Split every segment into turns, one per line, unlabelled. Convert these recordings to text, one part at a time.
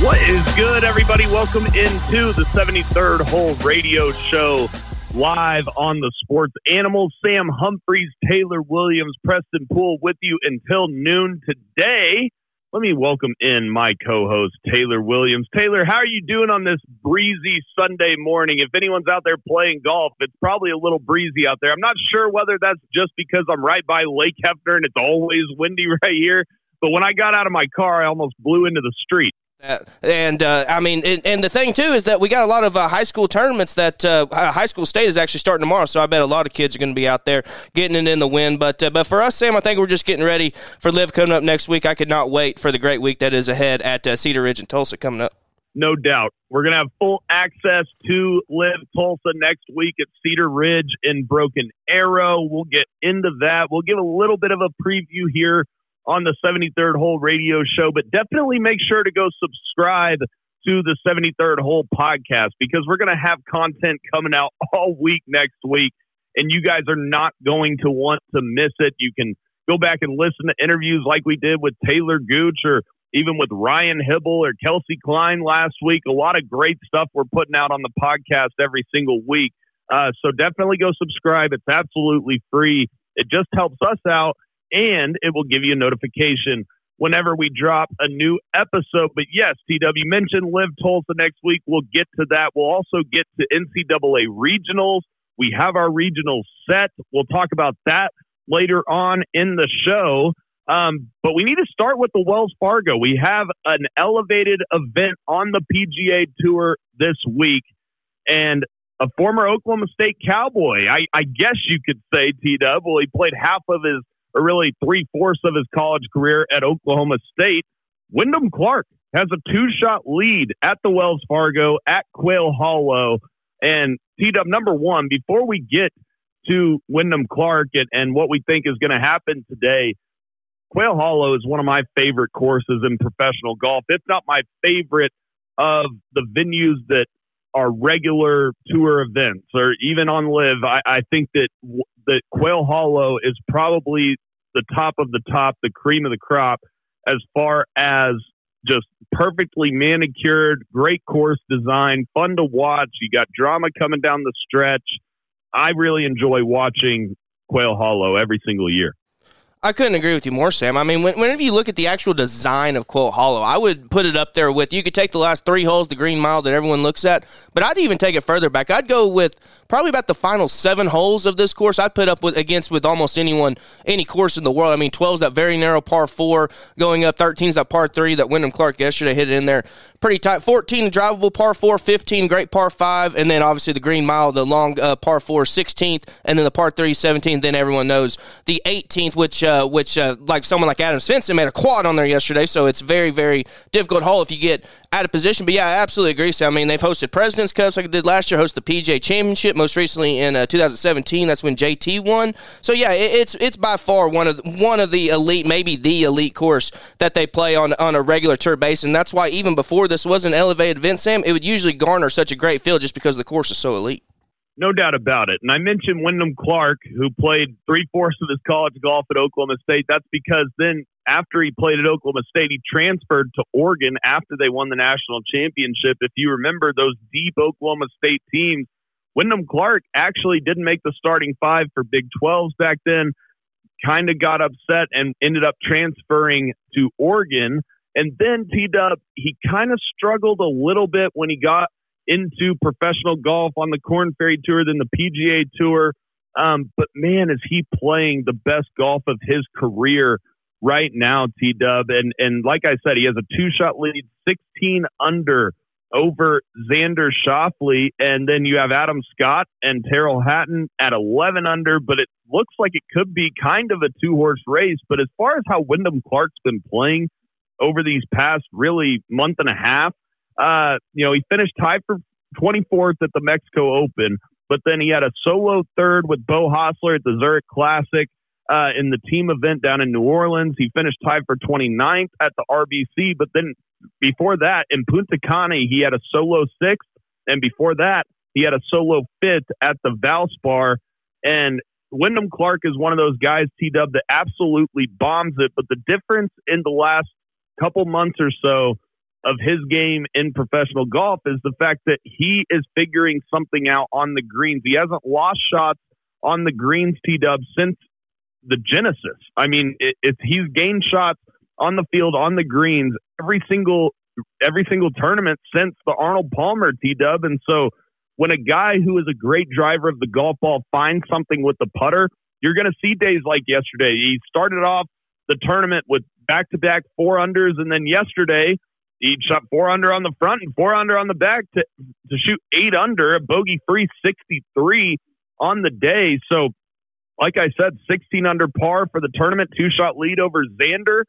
What is good, everybody? Welcome into the 73rd Hole Radio Show live on the Sports Animals. Sam Humphreys, Taylor Williams, Preston Poole with you until noon today. Let me welcome in my co-host Taylor Williams. Taylor, how are you doing on this breezy Sunday morning? If anyone's out there playing golf, it's probably a little breezy out there. I'm not sure whether that's just because I'm right by Lake Hefner and it's always windy right here. But when I got out of my car, I almost blew into the street.
And uh, I mean, and, and, the thing too is that we got a lot of uh, high school tournaments that uh, high school state is actually starting tomorrow. So I bet a lot of kids are going to be out there getting it in the wind. But uh, but for us, Sam, I think we're just getting ready for LIV coming up next week. I could not wait for the great week that is ahead at uh, Cedar Ridge and Tulsa coming up.
No doubt, we're going to have full access to LIV Tulsa next week at Cedar Ridge in Broken Arrow. We'll get into that. We'll give a little bit of a preview here on the 73rd Hole radio show, but definitely make sure to go subscribe to the 73rd Hole podcast because we're going to have content coming out all week next week, and you guys are not going to want to miss it. You can go back and listen to interviews like we did with Taylor Gooch or even with Ryan Hybl or Kelsey Klein last week. A lot of great stuff we're putting out on the podcast every single week. Uh, so definitely go subscribe. It's absolutely free. It just helps us out and it will give you a notification whenever we drop a new episode. But yes, TW mentioned LIV Tulsa next week. We'll get to that. We'll also get to NCAA regionals. We have our regionals set. We'll talk about that later on in the show. Um, but we need to start with the Wells Fargo. We have an elevated event on the PGA Tour this week, and a former Oklahoma State Cowboy, I, I guess you could say, T Dub. Well, he played half of his or really three fourths of his college career at Oklahoma State. Wyndham Clark has a two shot lead at the Wells Fargo at Quail Hollow. And T Dub, number one, before we get to Wyndham Clark and, and what we think is going to happen today, Quail Hollow is one of my favorite courses in professional golf. It's not my favorite of the venues that are regular tour events or even on LIV. I, I think that that Quail Hollow is probably the top of the top, the cream of the crop, as far as just perfectly manicured, great course design, fun to watch. You got drama coming down the stretch. I really enjoy watching Quail Hollow every single year.
I couldn't agree with you more, Sam. I mean, whenever you look at the actual design of Quail Hollow, I would put it up there with you could take the last three holes, the green mile that everyone looks at, but I'd even take it further back. I'd go with probably about the final seven holes of this course. I'd put up with against with almost anyone, any course in the world. I mean, 12 is that very narrow par four going up, 13 is that par three that Wyndham Clark yesterday hit it in there pretty tight. 14 drivable par four, 15 great par five, and then obviously the green mile, the long uh, par four, 16th, and then the par three, 17th. Then everyone knows the 18th, which uh, which uh, like someone like Adam Svensson made a quad on there yesterday. So it's very very difficult hole if you get out of position. But yeah, I absolutely agree. So I mean, they've hosted Presidents Cups like I did last year, hosted the PGA Championship most recently in uh, 2017. That's when JT won. So yeah, it, it's it's by far one of the, one of the elite, maybe the elite course that they play on on a regular tour base, and that's why even before this was an elevated event, Sam, it would usually garner such a great field just because the course is so elite.
No doubt about it. And I mentioned Wyndham Clark, who played three fourths of his college golf at Oklahoma State. That's because then, after he played at Oklahoma State, he transferred to Oregon after they won the national championship. If you remember those deep Oklahoma State teams, Wyndham Clark actually didn't make the starting five for Big 12s back then, kind of got upset and ended up transferring to Oregon. And then T Dub, he kind of struggled a little bit when he got into professional golf on the Korn Ferry Tour, then the PGA Tour. Um, but man, is he playing the best golf of his career right now, T Dub. And and like I said, he has a two shot lead, 16 under over Xander Schauffele, and then you have Adam Scott and Tyrrell Hatton at 11 under. But it looks like it could be kind of a two horse race. But as far as how Wyndham Clark's been playing over these past really month and a half, uh, you know, he finished tied for 24th at the Mexico Open. but then he had a solo third with Beau Hossler at the Zurich Classic uh, in the team event down in New Orleans. He finished tied for 29th at the RBC, but then before that in Punta Cana, he had a solo sixth, and before that, he had a solo fifth at the Valspar. And Wyndham Clark is one of those guys, T Dub, that absolutely bombs it. But the difference in the last couple months or so of his game in professional golf is the fact that he is figuring something out on the greens. He hasn't lost shots on the greens, T Dub, since the Genesis. I mean, it, it, he's gained shots on the field on the greens every single every single tournament since the Arnold Palmer T Dub, and so when a guy who is a great driver of the golf ball finds something with the putter, you're going to see days like yesterday. He started off the tournament with back to back four unders, and then yesterday he shot four under on the front and four under on the back to to shoot eight under, a bogey free 63 on the day. So like I said, 16 under par for the tournament, two shot lead over Xander.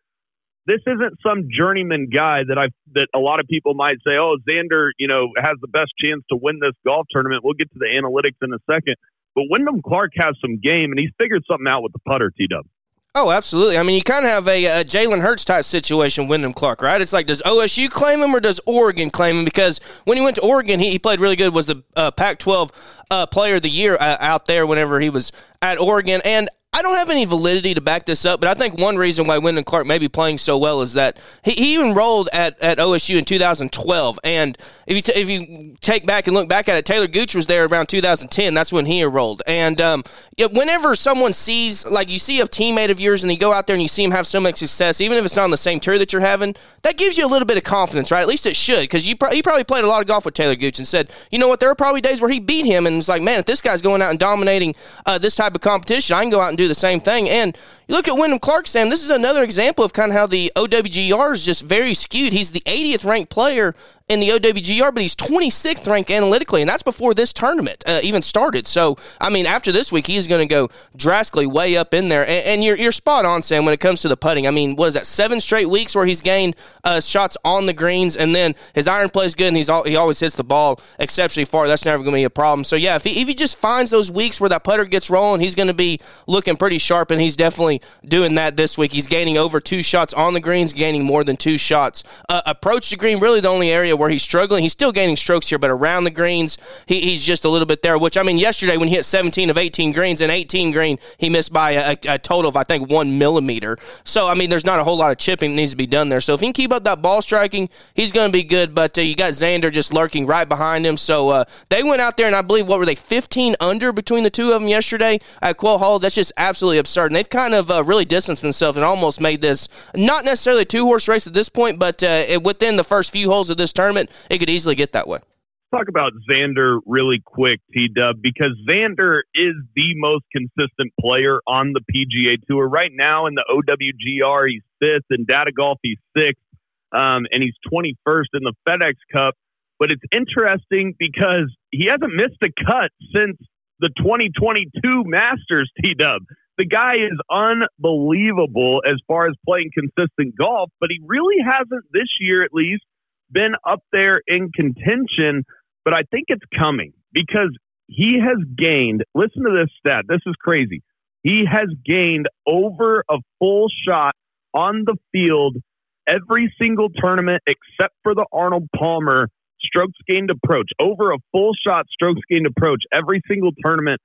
This isn't some journeyman guy that I that a lot of people might say, oh, Xander, you know, has the best chance to win this golf tournament. We'll get to the analytics in a second. But Wyndham Clark has some game, and he's figured something out with the putter, T Dub.
Oh, absolutely. I mean, you kind of have a, a Jalen Hurts type situation, Wyndham Clark, right? It's like, does OSU claim him or does Oregon claim him? Because when he went to Oregon, he, he played really good, was the uh, Pac 12 uh, player of the year uh, out there whenever he was at Oregon. And I don't have any validity to back this up, but I think one reason why Wyndham Clark may be playing so well is that he, he enrolled at, at OSU in 2012. And if you, t- if you take back and look back at it, Taylor Gooch was there around 2010. That's when he enrolled. And um, whenever someone sees, like you see a teammate of yours and you go out there and you see him have so much success, even if it's not on the same tour that you're having, that gives you a little bit of confidence, right? At least it should, because you pro- he probably played a lot of golf with Taylor Gooch and said, you know what, there are probably days where he beat him and it's like, man, if this guy's going out and dominating uh, this type of competition, I can go out and do the same thing. And you look at Wyndham Clark, Sam, this is another example of kind of how the OWGR is just very skewed. He's the 80th ranked player in the OWGR, but he's 26th ranked analytically, and that's before this tournament uh, even started. So, I mean, after this week, he's going to go drastically way up in there. And, and, you're, you're spot on, Sam, when it comes to the putting. I mean, what is that, seven straight weeks where he's gained uh, shots on the greens, and then his iron play is good, and he's all, he always hits the ball exceptionally far. That's never going to be a problem. So, yeah, if he, if he just finds those weeks where that putter gets rolling, he's going to be looking pretty sharp, and he's definitely doing that this week. He's gaining over two shots on the greens, gaining more than two shots. Uh, approach the green, really the only area where he's struggling. He's still gaining strokes here, but around the greens, he, he's just a little bit there. Which I mean, yesterday when he hit 17 of 18 greens and 18 green, he missed by a, a, total of I think one millimeter. So I mean, there's not a whole lot of chipping that needs to be done there. So if he can keep up that ball striking, he's going to be good. But uh, you got Xander just lurking right behind him. So uh, they went out there and I believe what were they 15 under between the two of them yesterday at Quail Hollow. That's just absolutely absurd. And they've kind of uh, really distanced themselves and almost made this not necessarily a two horse race at this point, but uh, within the first few holes of this tournament, it could easily get that way.
Talk about Xander really quick, T Dub, because Xander is the most consistent player on the PGA Tour right now. In the OWGR, he's fifth. In Data Golf, he's sixth, um, and he's 21st in the FedEx Cup. But it's interesting because he hasn't missed a cut since the 2022 Masters, T Dub. The guy is unbelievable as far as playing consistent golf, but he really hasn't this year, at least, been up there in contention, but I think it's coming because he has gained, listen to this stat. This is crazy. He has gained over a full shot on the field every single tournament except for the Arnold Palmer strokes gained approach. Over a full shot strokes gained approach every single tournament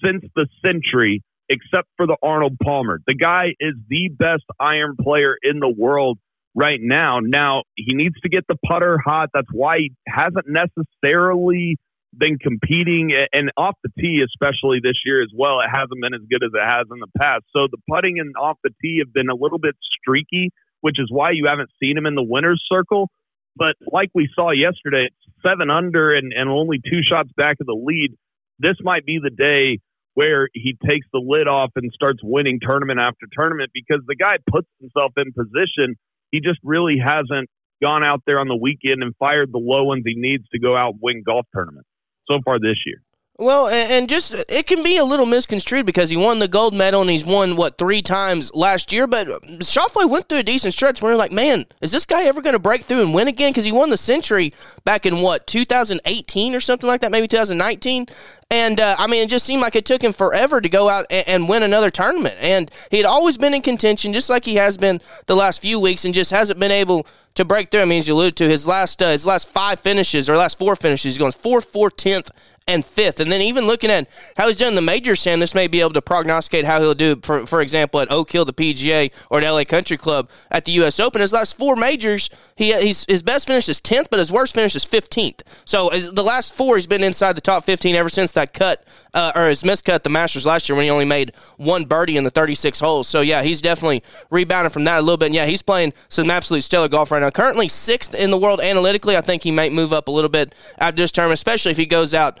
since the Sentry except for the Arnold Palmer. The guy is the best iron player in the world right now. Now, he needs to get the putter hot. That's why he hasn't necessarily been competing and off the tee, especially this year as well. It hasn't been as good as it has in the past. So the putting and off the tee have been a little bit streaky, which is why you haven't seen him in the winner's circle. But like we saw yesterday, seven under and, and only two shots back of the lead. This might be the day where he takes the lid off and starts winning tournament after tournament because the guy puts himself in position he just really hasn't gone out there on the weekend and fired the low ones he needs to go out and win golf tournaments so far this year.
Well, and just it can be a little misconstrued because he won the gold medal and he's won what three times last year. But Schauffele went through a decent stretch where you're like, man, is this guy ever going to break through and win again? Because he won the Sentry back in what 2018 or something like that, maybe 2019. And uh, I mean, it just seemed like it took him forever to go out and, and, win another tournament. And he had always been in contention, just like he has been the last few weeks, and just hasn't been able to break through. I mean, as you alluded to, his last uh, his last five finishes or last four finishes, he's going fourth, fourth, tenth, and fifth. And then even looking at how he's done the major Sam, this may be able to prognosticate how he'll do, for, for example, at Oak Hill, the PGA, or at LA Country Club at the U.S. Open. His last four majors, he he's, his best finish is 10th, but his worst finish is 15th. So the last four, he's been inside the top 15 ever since that cut, uh, or his miscut the Masters last year when he only made one birdie in the 36 holes. So yeah, he's definitely rebounding from that a little bit. And yeah, he's playing some absolute stellar golf right now. Currently sixth in the world analytically. I think he might move up a little bit after this term, especially if he goes out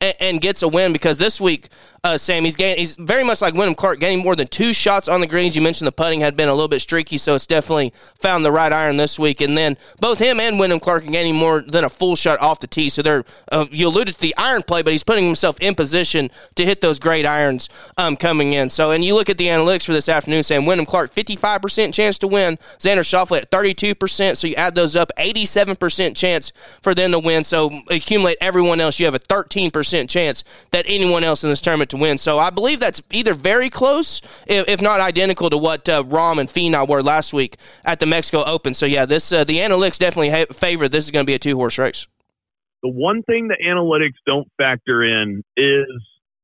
and, and gets a win because this week, uh, Sam, he's he's very much like Wyndham Clark, getting more than two shots on the greens. You mentioned the putting had been a little bit streaky, so it's definitely found the right iron this week. And then both him and Wyndham Clark are getting more than a full shot off the tee. So they're uh, you alluded to the iron play, but he's putting himself in position to hit those great irons um, coming in. So and you look at the analytics for this afternoon, Sam Wyndham Clark fifty five percent chance to win, Xander Schauffele at thirty two percent. So you add those up, eighty seven percent chance for them to win. So accumulate everyone else, you have a thirteen percent chance that anyone else in this tournament to win. So I believe that's either very close, if, if not identical, to what uh, Rahm and Finau were last week at the Mexico Open. So yeah, this uh, the analytics definitely ha- favor this is going to be a two horse race.
The one thing the analytics don't factor in is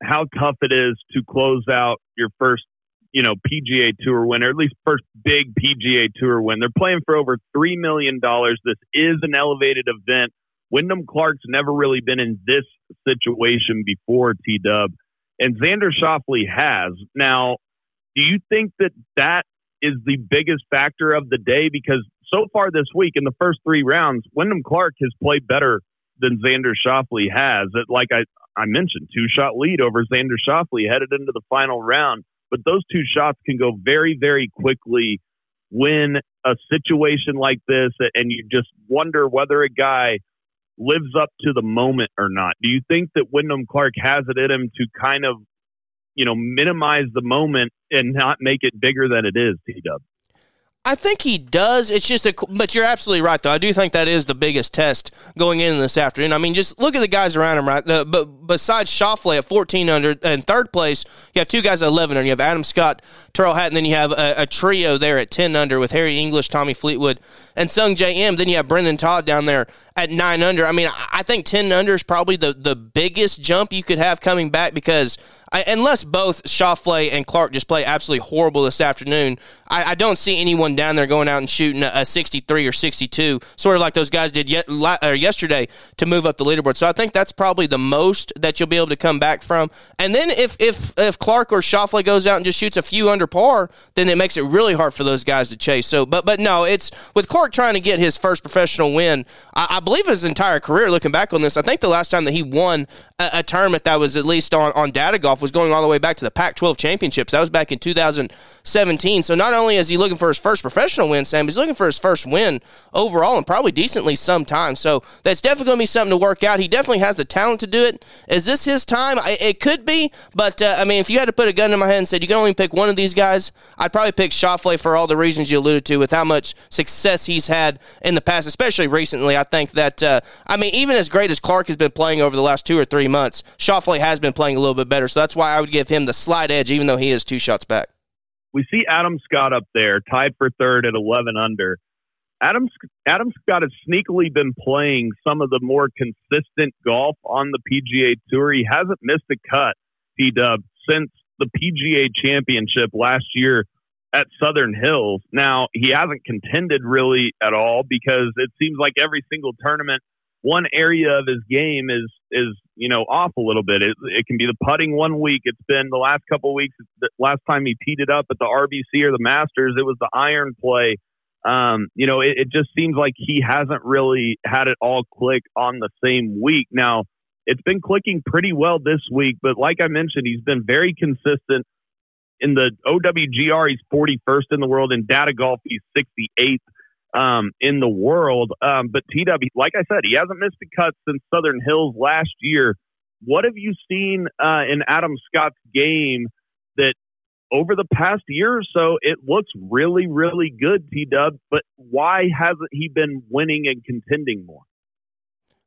how tough it is to close out your first you know PGA Tour win, or at least first big PGA Tour win. They're playing for over three million dollars. This is an elevated event. Wyndham Clark's never really been in this situation before, T Dub, and Xander Schauffele has. Now, do you think that that is the biggest factor of the day? Because so far this week, in the first three rounds, Wyndham Clark has played better than Xander Schauffele has. Like I, I mentioned, two shot lead over Xander Schauffele headed into the final round. But those two shots can go very, very quickly when a situation like this, and you just wonder whether a guy lives up to the moment or not. Do you think that Wyndham Clark has it in him to kind of, you know, minimize the moment and not make it bigger than it is, T Dub?
I think he does. It's just a, but you're absolutely right though. I do think that is the biggest test going in this afternoon. I mean, just look at the guys around him, right? The, but besides Schauffele at 14 under and third place, you have two guys at 11 under. You have Adam Scott, Tyrrell Hatton, then you have a, a, trio there at 10 under with Harris English, Tommy Fleetwood, and Sungjae Im Then you have Brendan Todd down there at nine under. I mean, I think 10 under is probably the the biggest jump you could have coming back because I, unless both Schauffele and Clark just play absolutely horrible this afternoon, I, I, don't see anyone down there going out and shooting a, a 63 or 62, sort of like those guys did yet, uh, yesterday to move up the leaderboard. So I think that's probably the most that you'll be able to come back from. And then if if if Clark or Schauffele goes out and just shoots a few under par, then it makes it really hard for those guys to chase. So, but but no, it's with Clark trying to get his first professional win. I, I believe his entire career. Looking back on this, I think the last time that he won a, a tournament that was at least on on data golf was going all the way back to the Pac 12 championships. That was back in 2017. So not only is he looking for his first professional win, Sam, he's looking for his first win overall and probably decently sometime. So that's definitely going to be something to work out. He definitely has the talent to do it. Is this his time? It could be, but uh, I mean, if you had to put a gun in my head and said you can only pick one of these guys, I'd probably pick Schauffele for all the reasons you alluded to, with how much success he's had in the past, especially recently. I think that uh, I mean, even as great as Clark has been playing over the last two or three months, Schauffele has been playing a little bit better. So that's why I would give him the slight edge, even though he is two shots back.
We see Adam Scott up there, tied for third at 11 under. Adam, Adam Scott has sneakily been playing some of the more consistent golf on the PGA Tour. He hasn't missed a cut, T Dub, since the PGA Championship last year at Southern Hills. Now, he hasn't contended really at all because it seems like every single tournament one area of his game is is you know off a little bit. It, it can be the putting one week. It's been the last couple of weeks. The last time he teed it up at the RBC or the Masters, it was the iron play. Um, you know, it, it just seems like he hasn't really had it all click on the same week. Now, it's been clicking pretty well this week, but like I mentioned, he's been very consistent. In the OWGR, he's 41st in the world. In data golf, he's 68th um, in the world. Um, but TW, like I said, he hasn't missed a cut since Southern Hills last year. what have you seen uh, in Adam Scott's game that over the past year or so, it looks really, really good, T Dub, but why hasn't he been winning and contending more?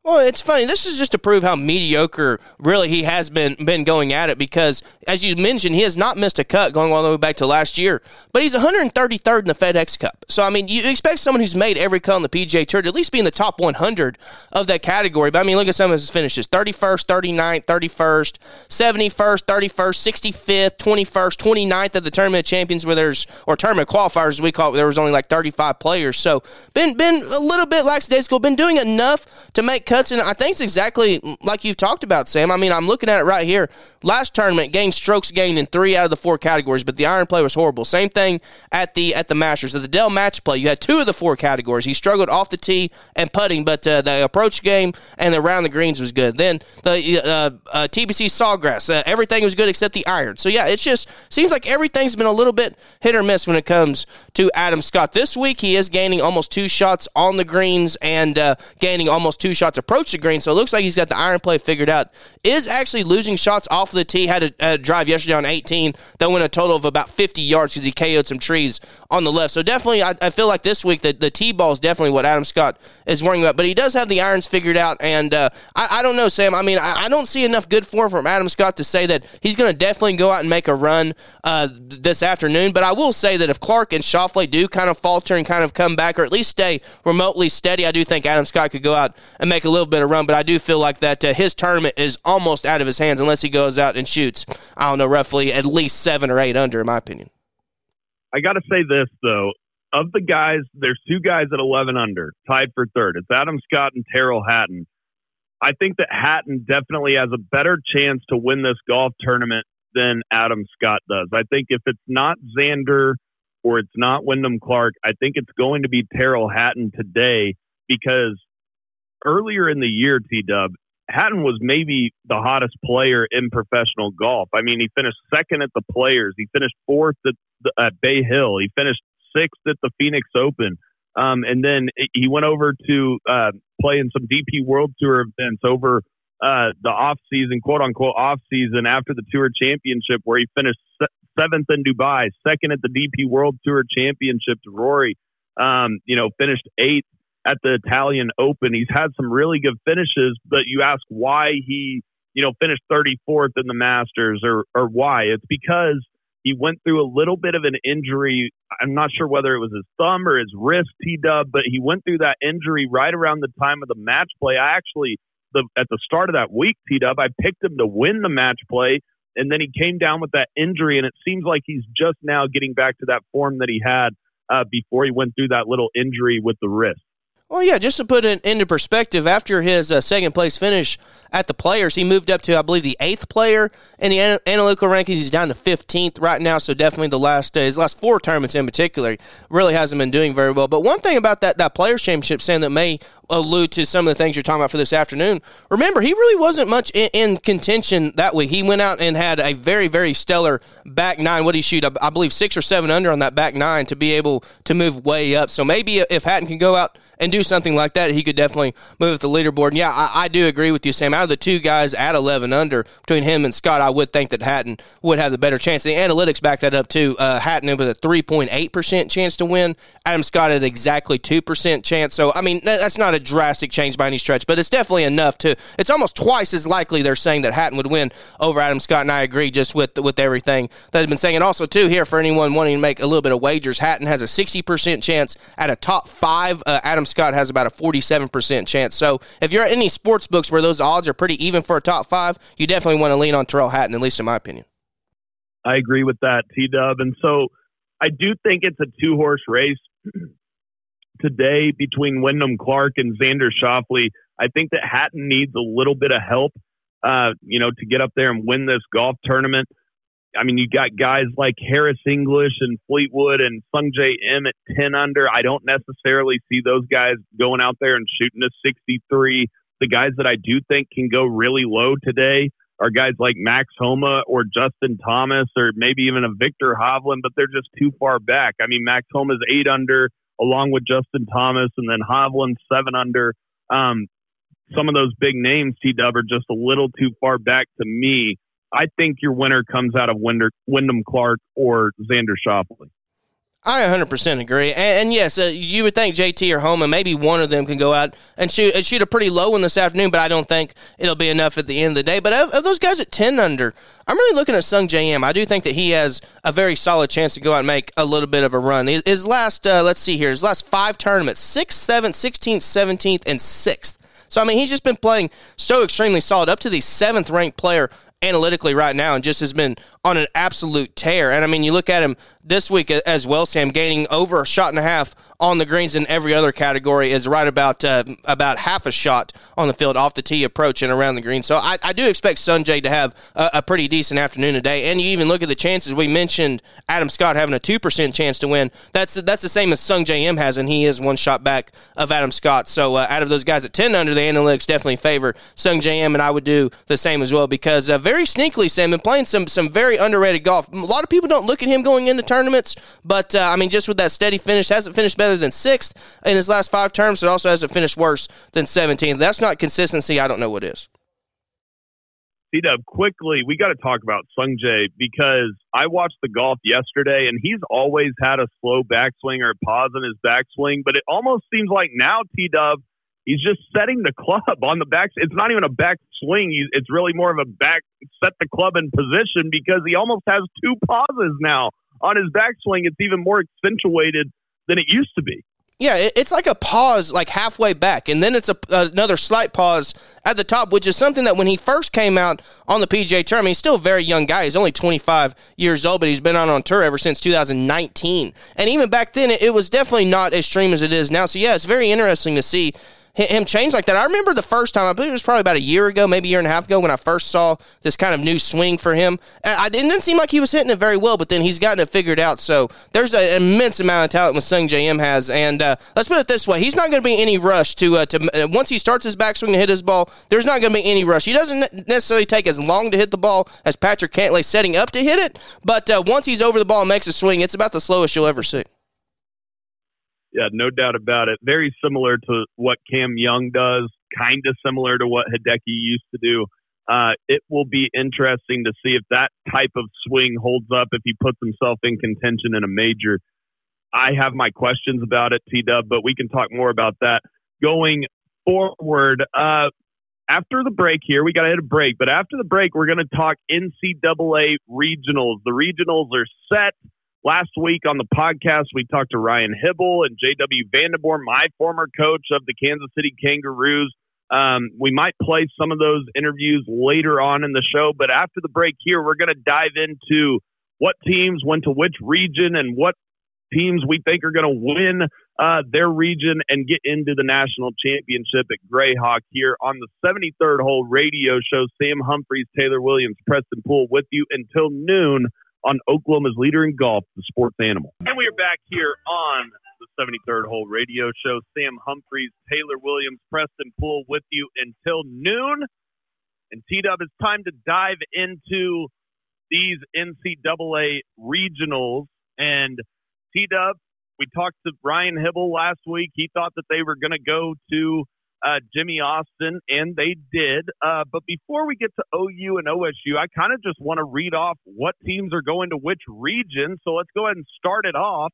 Well, it's funny. This is just to prove how mediocre really he has been been going at it because, as you mentioned, he has not missed a cut going all the way back to last year. But he's 133rd in the FedEx Cup. So I mean, you expect someone who's made every cut on the PGA Tour to at least be in the top 100 of that category. But I mean, look at some of his finishes: 31st, 39th, 31st, 71st, 31st, 65th, 21st, 29th of the Tournament of Champions, where there's or Tournament Qualifiers, as we call it, there was only like 35 players. So been been a little bit lackadaisical. Been doing enough to make cuts, I think it's exactly like you've talked about, Sam. I mean, I'm looking at it right here. Last tournament, gained strokes gained in three out of the four categories, but the iron play was horrible. Same thing at the at the Masters. At the Dell match play, you had two of the four categories. He struggled off the tee and putting, but uh, the approach game and the round the greens was good. Then the uh, uh, TPC Sawgrass, uh, everything was good except the iron. So yeah, it's just seems like everything's been a little bit hit or miss when it comes to Adam Scott. This week, he is gaining almost two shots on the greens and uh, gaining almost two shots approach the green. So it looks like he's got the iron play figured out. Is actually losing shots off the tee. Had a, a drive yesterday on 18 that went a total of about 50 yards because he KO'd some trees on the left. So definitely, I, I feel like this week the, the tee ball is definitely what Adam Scott is worrying about. But he does have the irons figured out. And uh, I, I, don't know, Sam. I mean, I, I, don't see enough good form from Adam Scott to say that he's going to definitely go out and make a run uh, this afternoon. But I will say that if Clark and Schauffele do kind of falter and kind of come back or at least stay remotely steady, I do think Adam Scott could go out and make a little bit of run. But I do feel like that uh, his tournament is almost out of his hands unless he goes out and shoots, I don't know, roughly at least seven or eight under, in my opinion.
I got to say this, though. Of the guys, there's two guys at 11 under, tied for third. It's Adam Scott and Tyrrell Hatton. I think that Hatton definitely has a better chance to win this golf tournament than Adam Scott does. I think if it's not Xander or it's not Wyndham Clark, I think it's going to be Tyrrell Hatton today because earlier in the year, T Dub, Hatton was maybe the hottest player in professional golf. I mean, he finished second at the Players. He finished fourth at, at Bay Hill. He finished sixth at the Phoenix Open. Um, and then he went over to uh, play in some DP World Tour events over uh, the off season, quote unquote off season after the Tour Championship, where he finished seventh in Dubai, second at the DP World Tour Championship to Rory. Um, you know, finished eighth at the Italian Open. He's had some really good finishes, but you ask why he, you know, finished 34th in the Masters or or why? It's because he went through a little bit of an injury. I'm not sure whether it was his thumb or his wrist, T Dub, but he went through that injury right around the time of the match play. I actually, the, at the start of that week, T Dub, I picked him to win the match play, and then he came down with that injury, and it seems like he's just now getting back to that form that he had uh, before he went through that little injury with the wrist.
Well, yeah, just to put it into perspective, after his uh, second place finish at the Players, he moved up to, I believe, the eighth player in the an- analytical rankings. He's down to 15th right now, so definitely the last uh, his last four tournaments in particular really hasn't been doing very well. But one thing about that that Players Championship, Sam, that may allude to some of the things you're talking about for this afternoon. Remember, he really wasn't much in, in contention that week. He went out and had a very, very stellar back nine. What did he shoot? I, I believe six or seven under on that back nine to be able to move way up. So maybe if Hatton can go out and do something like that, he could definitely move at the leaderboard. And yeah, I, I, do agree with you, Sam. Out of the two guys at 11 under, between him and Scott, I would think that Hatton would have the better chance. The analytics back that up too. Uh, Hatton with a 3.8% chance to win. Adam Scott at exactly 2% chance. So, I mean, that's not a drastic change by any stretch, but it's definitely enough to. It's almost twice as likely they're saying that Hatton would win over Adam Scott, and I agree just with with everything that has been saying. And also, too, here for anyone wanting to make a little bit of wagers, Hatton has a 60% chance at a top five. Uh, Adam Scott has about a 47% chance. So if you're at any sports books where those odds are pretty even for a top five, you definitely want to lean on Tyrrell Hatton, at least in my opinion.
I agree with that, T Dub. And so I do think it's a two horse race today between Wyndham Clark and Xander Schauffele. I think that Hatton needs a little bit of help, uh, you know, to get up there and win this golf tournament. I mean, you got guys like Harris English and Fleetwood and Sungjae Im at 10 under. I don't necessarily see those guys going out there and shooting a 63. The guys that I do think can go really low today are guys like Max Homa or Justin Thomas or maybe even a Victor Hovland, but they're just too far back. I mean, Max Homa's eight under along with Justin Thomas and then Hovland seven under. Um, some of those big names, T Dub, are just a little too far back to me. I think your winner comes out of Wyndham Clark or Xander Schauffele.
I 100% agree. And, and yes, uh, you would think JT or Homa, maybe one of them can go out and shoot, and shoot a pretty low one this afternoon, but I don't think it'll be enough at the end of the day. But of, of those guys at 10 under, I'm really looking at Sungjae Im. I do think that he has a very solid chance to go out and make a little bit of a run. His, his last, uh, let's see here, his last five tournaments 6th, 7th, 16th, 17th, and 6th. So, I mean, he's just been playing so extremely solid, up to the seventh ranked player analytically right now and just has been on an absolute tear. And I mean, you look at him this week as well, Sam, gaining over a shot and a half on the greens in every other category is right about uh, about half a shot on the field off the tee approach and around the green. So I, I do expect Sungjae to have a, a, pretty decent afternoon today. And you even look at the chances. We mentioned Adam Scott having a two percent chance to win. That's that's the same as Sungjae Im has, and he is one shot back of Adam Scott. So uh, out of those guys at ten under, the analytics definitely favor Sungjae Im, and I would do the same as well because uh, very sneakily, Sam, been playing some some very underrated golf. A lot of people don't look at him going into tournaments, but uh, I mean, just with that steady finish, hasn't finished better than sixth in his last five terms, It also hasn't finished worse than 17th. That's not consistency. I don't know what is.
T Dub, quickly, we got to talk about Sungjae because I watched the golf yesterday and he's always had a slow backswing or a pause in his backswing, but it almost seems like now T Dub, he's just setting the club on the back. It's not even a back swing. It's really more of a back set the club in position because he almost has two pauses now on his backswing. It's even more accentuated than it used to be.
Yeah, it's like a pause, like halfway back, and then it's a, another slight pause at the top, which is something that when he first came out on the PGA Tour, I mean, he's still a very young guy. He's only 25 years old, but he's been on on tour ever since 2019. And even back then, it was definitely not as extreme as it is now. So yeah, it's very interesting to see him change like that. I remember the first time, I believe it was probably about a year ago, maybe a year and a half ago, when I first saw this kind of new swing for him. I, it didn't seem like he was hitting it very well, but then he's gotten it figured out. So there's an immense amount of talent with Sungjae Im has. And uh, let's put it this way he's not going to be any rush to, uh, to uh, once he starts his backswing to hit his ball, there's not going to be any rush. He doesn't necessarily take as long to hit the ball as Patrick Cantlay setting up to hit it, but uh, once he's over the ball and makes a swing, it's about the slowest you'll ever see.
Yeah, no doubt about it. Very similar to what Cam Young does, kind of similar to what Hideki used to do. Uh, it will be interesting to see if that type of swing holds up if he puts himself in contention in a major. I have my questions about it, T Dub, but we can talk more about that going forward. Uh, after the break here, we got to hit a break, but after the break, we're going to talk NCAA regionals. The regionals are set. Last week on the podcast, we talked to Ryan Hybl and J.W. Vanderborn, my former coach of the Kansas City Kangaroos. Um, we might play some of those interviews later on in the show, but after the break here, we're going to dive into what teams went to which region and what teams we think are going to win uh, their region and get into the national championship at Grayhawk here on the 73rd hole radio show. Sam Humphreys, Taylor Williams, Preston Poole with you until noon on Oklahoma's leader in golf, the sports animal. And we are back here on the 73rd hole radio show. Sam Humphreys, Taylor Williams, Preston Poole with you until noon. And T Dub, it's time to dive into these NCAA regionals. And T Dub, we talked to Ryan Hybl last week. He thought that they were going to go to uh, Jimmy Austin, and they did. Uh, but before we get to OU and OSU, I kind of just want to read off what teams are going to which region. So let's go ahead and start it off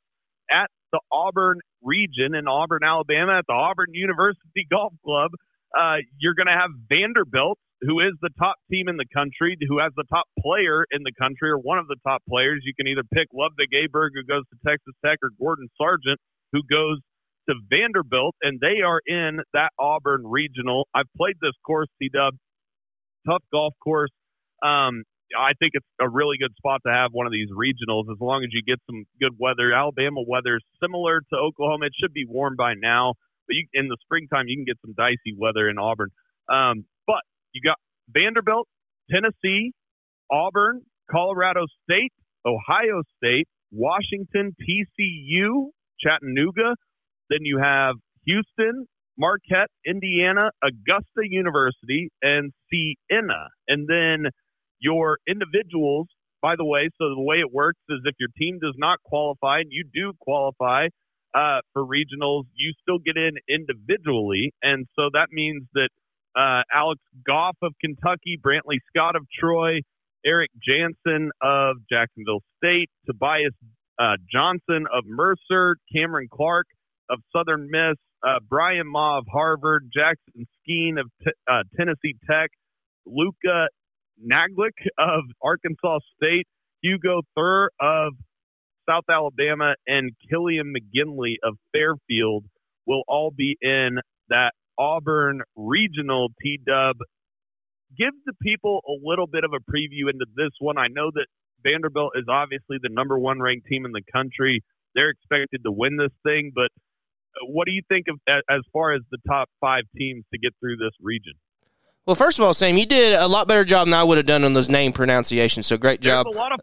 at the Auburn region in Auburn, Alabama, at the Auburn University Golf Club. Uh, you're going to have Vanderbilt, who is the top team in the country, who has the top player in the country, or one of the top players. You can either pick Ludvig Aberg, who goes to Texas Tech, or Gordon Sargent, who goes to Vanderbilt, and they are in that Auburn regional. I've played this course, T Dub. Tough golf course. Um, I think it's a really good spot to have one of these regionals as long as you get some good weather. Alabama weather is similar to Oklahoma. It should be warm by now, but you, in the springtime you can get some dicey weather in Auburn. Um, but you got Vanderbilt, Tennessee, Auburn, Colorado State, Ohio State, Washington, TCU, Chattanooga, then you have Houston, Marquette, Indiana, Augusta University, and Siena. And then your individuals, by the way, so the way it works is if your team does not qualify and you do qualify uh, for regionals, you still get in individually. And so that means that uh, Alex Goff of Kentucky, Brantley Scott of Troy, Eric Jansen of Jacksonville State, Tobias uh, Johnson of Mercer, Cameron Clark of Southern Miss, uh, Brian Ma of Harvard, Jackson Skeen of t- uh, Tennessee Tech, Luca Naglick of Arkansas State, Hugo Thur of South Alabama, and Killian McGinley of Fairfield will all be in that Auburn regional T Dub. Give the people a little bit of a preview into this one. I know that Vanderbilt is obviously the number one ranked team in the country. They're expected to win this thing, but what do you think of as far as the top five teams to get through this region?
Well, first of all, Sam, you did a lot better job than I would have done on those name pronunciations. So great job.
There's a lot of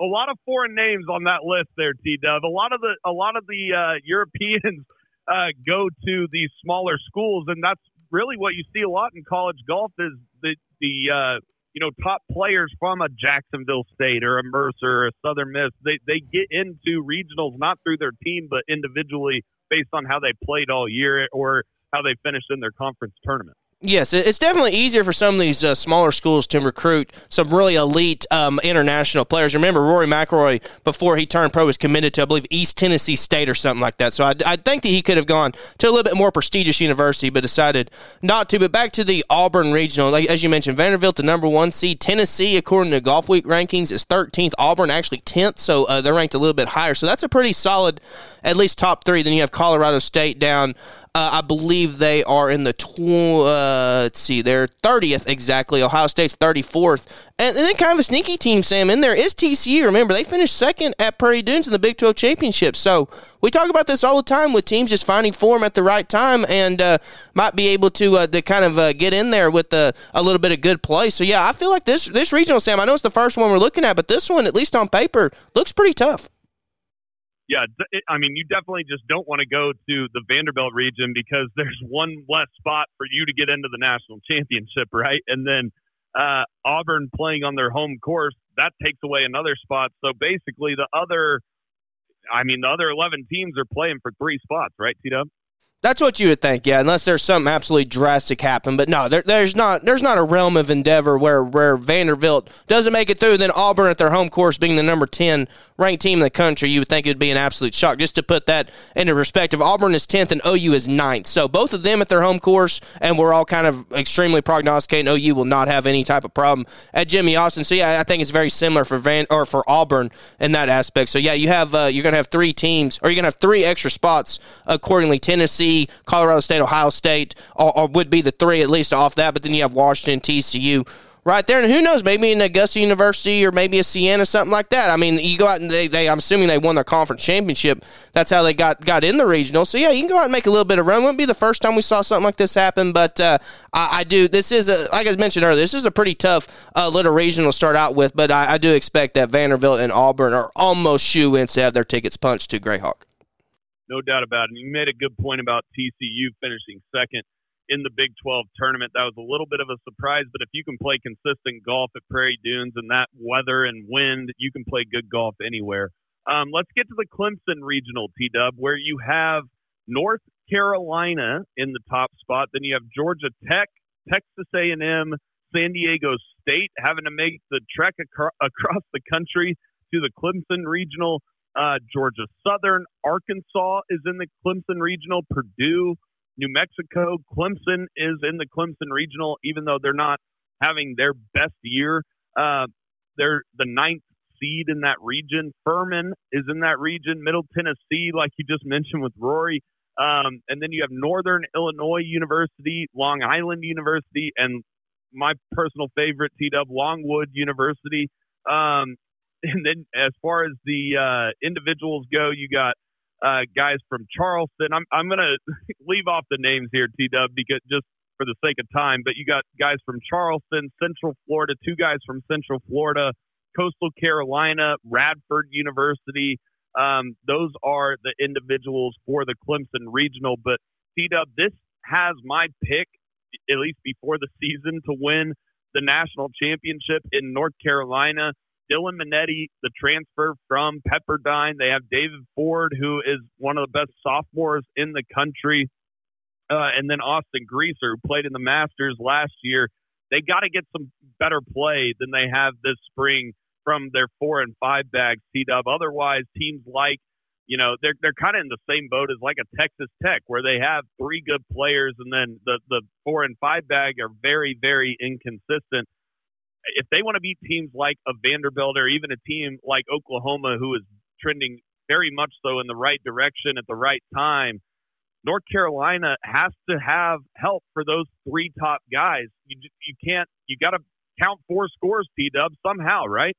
a lot of foreign names on that list there, T Dub. A lot of the a lot of the uh, Europeans uh, go to these smaller schools, and that's really what you see a lot in college golf is the the uh, you know top players from a Jacksonville State or a Mercer or a Southern Miss. They they get into regionals not through their team but individually based on how they played all year or how they finished in their conference tournament.
Yes, it's definitely easier for some of these uh, smaller schools to recruit some really elite um, international players. Remember, Rory McIlroy, before he turned pro, was committed to, I believe, East Tennessee State or something like that. So I, I think that he could have gone to a little bit more prestigious university, but decided not to. But back to the Auburn Regional, like, as you mentioned, Vanderbilt, the number one seed. Tennessee, according to Golf Week rankings, is 13th. Auburn, actually 10th, so uh, they're ranked a little bit higher. So that's a pretty solid, at least top three. Then you have Colorado State down I believe they are in the tw- uh, let's see, they're thirtieth exactly. Ohio State's thirty fourth, and, and, then kind of a sneaky team, Sam. In there is TCU. Remember, they finished second at Prairie Dunes in the Big Twelve championship. So we talk about this all the time with teams just finding form at the right time and uh, might be able to uh, to kind of uh, get in there with a, a little bit of good play. So yeah, I feel like this this regional, Sam. I know it's the first one we're looking at, but this one, at least on paper, looks pretty tough
yeah, I mean, you definitely just don't want to go to the Vanderbilt region because there's one less spot for you to get into the national championship, right? And then uh, Auburn playing on their home course, that takes away another spot. So basically, the other, I mean, the other 11 teams are playing for three spots, right, T Dub?
That's what you would think, yeah, unless there's something absolutely drastic happen. But no, there, there's not there's not a realm of endeavor where where Vanderbilt doesn't make it through. Then Auburn at their home course, being the number ten ranked team in the country, you would think it'd be an absolute shock. Just to put that into perspective, Auburn is tenth and OU is ninth. So both of them at their home course, and we're all kind of extremely prognosticating OU will not have any type of problem at Jimmy Austin. So yeah, I think it's very similar for Van or for Auburn in that aspect. So yeah, you have uh, you're gonna have three teams, or you're gonna have three extra spots accordingly. Tennessee. Colorado State, Ohio State, or, or would be the three at least off that. But then you have Washington, TCU right there. And who knows, maybe in Augusta University or maybe a Siena, something like that. I mean, you go out and they, they I'm assuming they won their conference championship. That's how they got, got in the regional. So, yeah, you can go out and make a little bit of run. Wouldn't be the first time we saw something like this happen, but uh, I, I, do. This is, a, like I mentioned earlier, this is a pretty tough uh, little regional to start out with, but I, I do expect that Vanderbilt and Auburn are almost shoe ins to have their tickets punched to Grayhawk
no doubt about it. And you made a good point about TCU finishing second in the Big 12 tournament. That was a little bit of a surprise, but if you can play consistent golf at Prairie Dunes and that weather and wind, you can play good golf anywhere. Um, let's get to the Clemson Regional T Dub, where you have North Carolina in the top spot. Then you have Georgia Tech, Texas A&M, San Diego State having to make the trek acro- across the country to the Clemson Regional. Uh, Georgia Southern, Arkansas is in the Clemson Regional, Purdue, New Mexico, Clemson is in the Clemson Regional, even though they're not having their best year. Uh, they're the ninth seed in that region. Furman is in that region. Middle Tennessee, like you just mentioned with Rory. Um, and then you have Northern Illinois University, Long Island University, and my personal favorite, T Dub Longwood University. Um, and then as far as the uh, individuals go, you got uh, guys from Charleston. I'm I'm gonna leave off the names here, T Dub, because just for the sake of time. But you got guys from Charleston, Central Florida, two guys from Central Florida, Coastal Carolina, Radford University. Um, those are the individuals for the Clemson Regional. But T Dub, this has my pick, at least before the season, to win the national championship in North Carolina. Dylan Menante, the transfer from Pepperdine. They have David Ford, who is one of the best sophomores in the country. uh, and then Austin Greaser, who played in the Masters last year. They got to get some better play than they have this spring from their four and five bags, T Dub. Otherwise, teams like you know they're they're kind of in the same boat as like a Texas Tech, where they have three good players, and then the the four and five bag are very very inconsistent. If they want to beat teams like a Vanderbilt or even a team like Oklahoma, who is trending very much so in the right direction at the right time, North Carolina has to have help for those three top guys. You you can't you got to count four scores, T Dub somehow, right?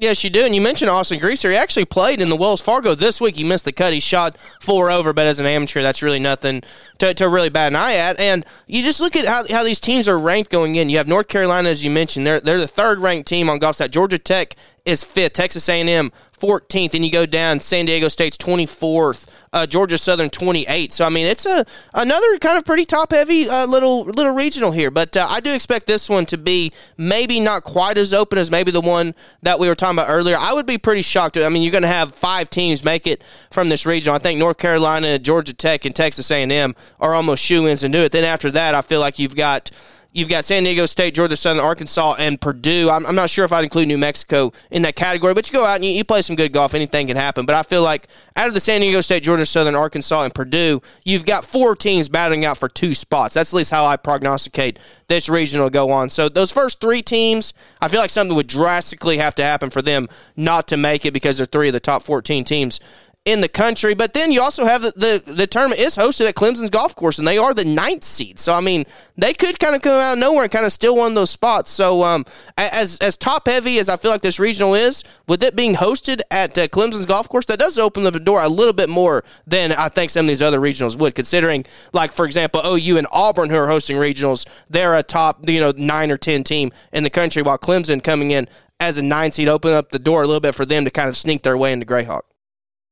Yes, you do. And you mentioned Austin Greaser. He actually played in the Wells Fargo this week. He missed the cut. He shot four over, but as an amateur, that's really nothing to, to really bat an eye at. And you just look at how, how these teams are ranked going in. You have North Carolina, as you mentioned. They're, they're the third ranked team on GolfStat. Georgia Tech is fifth. Texas A&M 14th, and you go down. San Diego State's 24th. Uh, Georgia Southern 28th. So I mean, it's a another kind of pretty top heavy uh, little little regional here. But uh, I do expect this one to be maybe not quite as open as maybe the one that we were talking about earlier. I would be pretty shocked. I mean, you're going to have five teams make it from this regional. I think North Carolina, Georgia Tech, and Texas A&M are almost shoe ins to do it. Then after that, I feel like you've got You've got San Diego State, Georgia Southern, Arkansas, and Purdue. I'm, I'm, not sure if I'd include New Mexico in that category, but you go out and you, you, play some good golf. Anything can happen. But I feel like out of the San Diego State, Georgia Southern, Arkansas, and Purdue, you've got four teams battling out for two spots. That's at least how I prognosticate this regional to go on. So those first three teams, I feel like something would drastically have to happen for them not to make it because they're three of the top 14 teams in the country. But then you also have the, the, the tournament is hosted at Clemson's golf course, and they are the ninth seed. So I mean, they could kind of come out of nowhere and kind of steal one of those spots. So um, as as top heavy as I feel like this regional is, with it being hosted at uh, Clemson's golf course, that does open the door a little bit more than I think some of these other regionals would. Considering, like for example, OU and Auburn, who are hosting regionals, they're a top you know nine or ten team in the country, while Clemson coming in as a nine seed open up the door a little bit for them to kind of sneak their way into Grayhawk.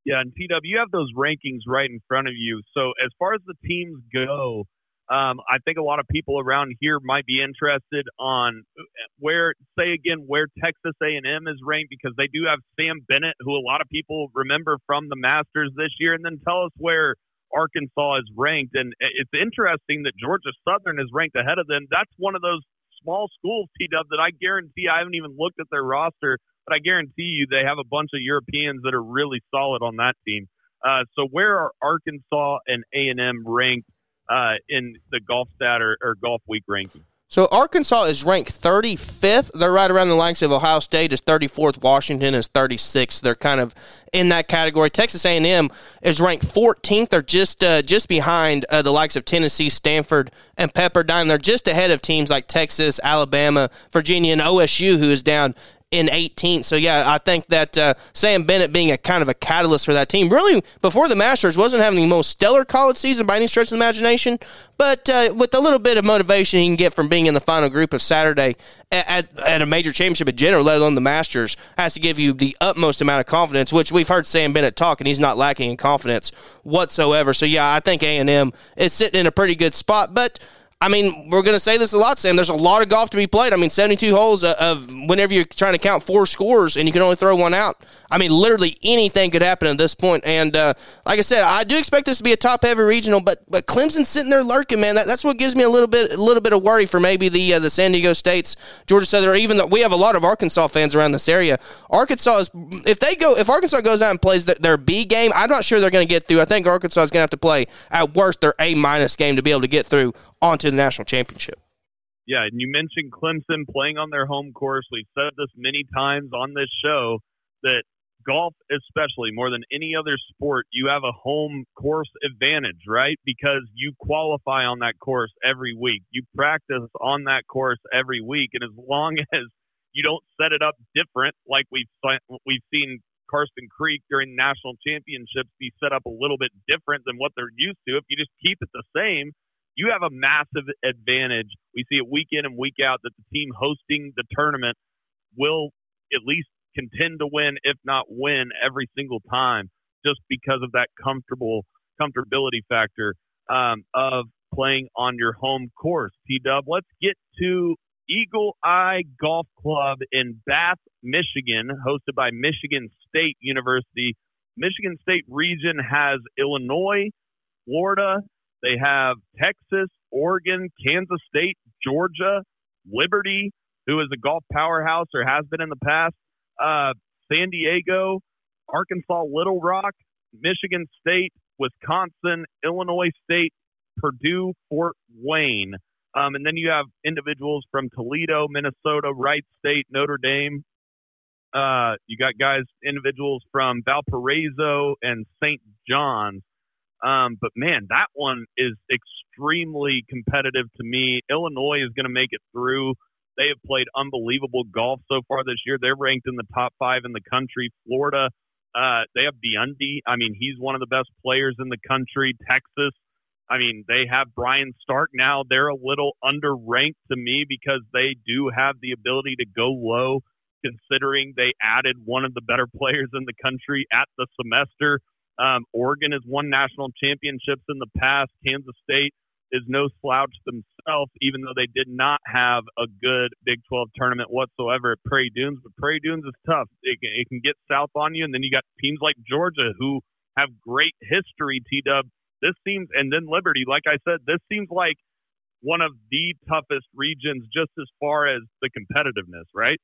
Yeah, and TW, you have those rankings right in front of you. So as far as the teams go, um, I think a lot of people around here might be interested on where, say again, where Texas A&M is ranked because they do have Sam Bennett, who a lot of people remember from the Masters this year, and then tell us where Arkansas is ranked. And it's interesting that Georgia Southern is ranked ahead of them. That's one of those small schools, T Dub, that I guarantee I haven't even looked at their roster but I guarantee you they have a bunch of Europeans that are really solid on that team. Uh, so where are Arkansas and A and M ranked uh, in the golf stat or, or golf week ranking?
So Arkansas is ranked 35th. They're right around the likes of Ohio State is 34th. Washington is 36th. They're kind of in that category. Texas A&M is ranked 14th. They're just uh, just behind uh, the likes of Tennessee, Stanford, and Pepperdine. They're just ahead of teams like Texas, Alabama, Virginia, and OSU, who is down in 18th. So yeah, I think that uh, Sam Bennett being a kind of a catalyst for that team, really before the Masters wasn't having the most stellar college season by any stretch of the imagination, but uh, with a little bit of motivation he can get from being in the final group of Saturday at, at, a major championship in general, let alone the Masters, has to give you the utmost amount of confidence. Which we've heard Sam Bennett talk, and he's not lacking in confidence whatsoever. So yeah, I think A and M is sitting in a pretty good spot, but. I mean, we're going to say this a lot, Sam. There's a lot of golf to be played. I mean, 72 holes of whenever you're trying to count four scores and you can only throw one out. I mean, literally anything could happen at this point. And uh, like I said, I do expect this to be a top heavy regional, but but Clemson's sitting there lurking, man. That, that's what gives me a little bit a little bit of worry for maybe the uh, the San Diego States, Georgia Southern, even though we have a lot of Arkansas fans around this area. Arkansas is if they go if Arkansas goes out and plays their, their B game, I'm not sure they're going to get through. I think Arkansas is going to have to play at worst their A minus game to be able to get through onto the national championship.
Yeah, and you mentioned Clemson playing on their home course. We've said this many times on this show that golf, especially more than any other sport, you have a home course advantage, right? Because you qualify on that course every week. You practice on that course every week, and as long as you don't set it up different, like we've we've seen Carson Creek during national championships be set up a little bit different than what they're used to. If you just keep it the same, you have a massive advantage. We see it week in and week out that the team hosting the tournament will at least contend to win, if not win, every single time, just because of that comfortable comfortability factor um, of playing on your home course. T Dub, let's get to Eagle Eye Golf Club in Bath, Michigan, hosted by Michigan State University. Michigan State region has Illinois, Florida, They have Texas, Oregon, Kansas State, Georgia, Liberty, who is a golf powerhouse or has been in the past, uh, San Diego, Arkansas, Little Rock, Michigan State, Wisconsin, Illinois State, Purdue, Fort Wayne. Um, and then you have individuals from Toledo, Minnesota, Wright State, Notre Dame. Uh, you got guys, individuals from Valparaiso and St. John's. Um, but man, that one is extremely competitive to me. Illinois is going to make it through. They have played unbelievable golf so far this year. They're ranked in the top five in the country. Florida, uh, they have Biondi. I mean, he's one of the best players in the country. Texas, I mean, they have Brian Stark now. They're a little underranked to me because they do have the ability to go low, considering they added one of the better players in the country at the semester. Um, Oregon has won national championships in the past. Kansas State is no slouch themselves, even though they did not have a good Big 12 tournament whatsoever at Prairie Dunes. But Prairie Dunes is tough. It can, it can get south on you. And then you got teams like Georgia who have great history, T Dub. This seems, and then Liberty, like I said, this seems like one of the toughest regions just as far as the competitiveness, right?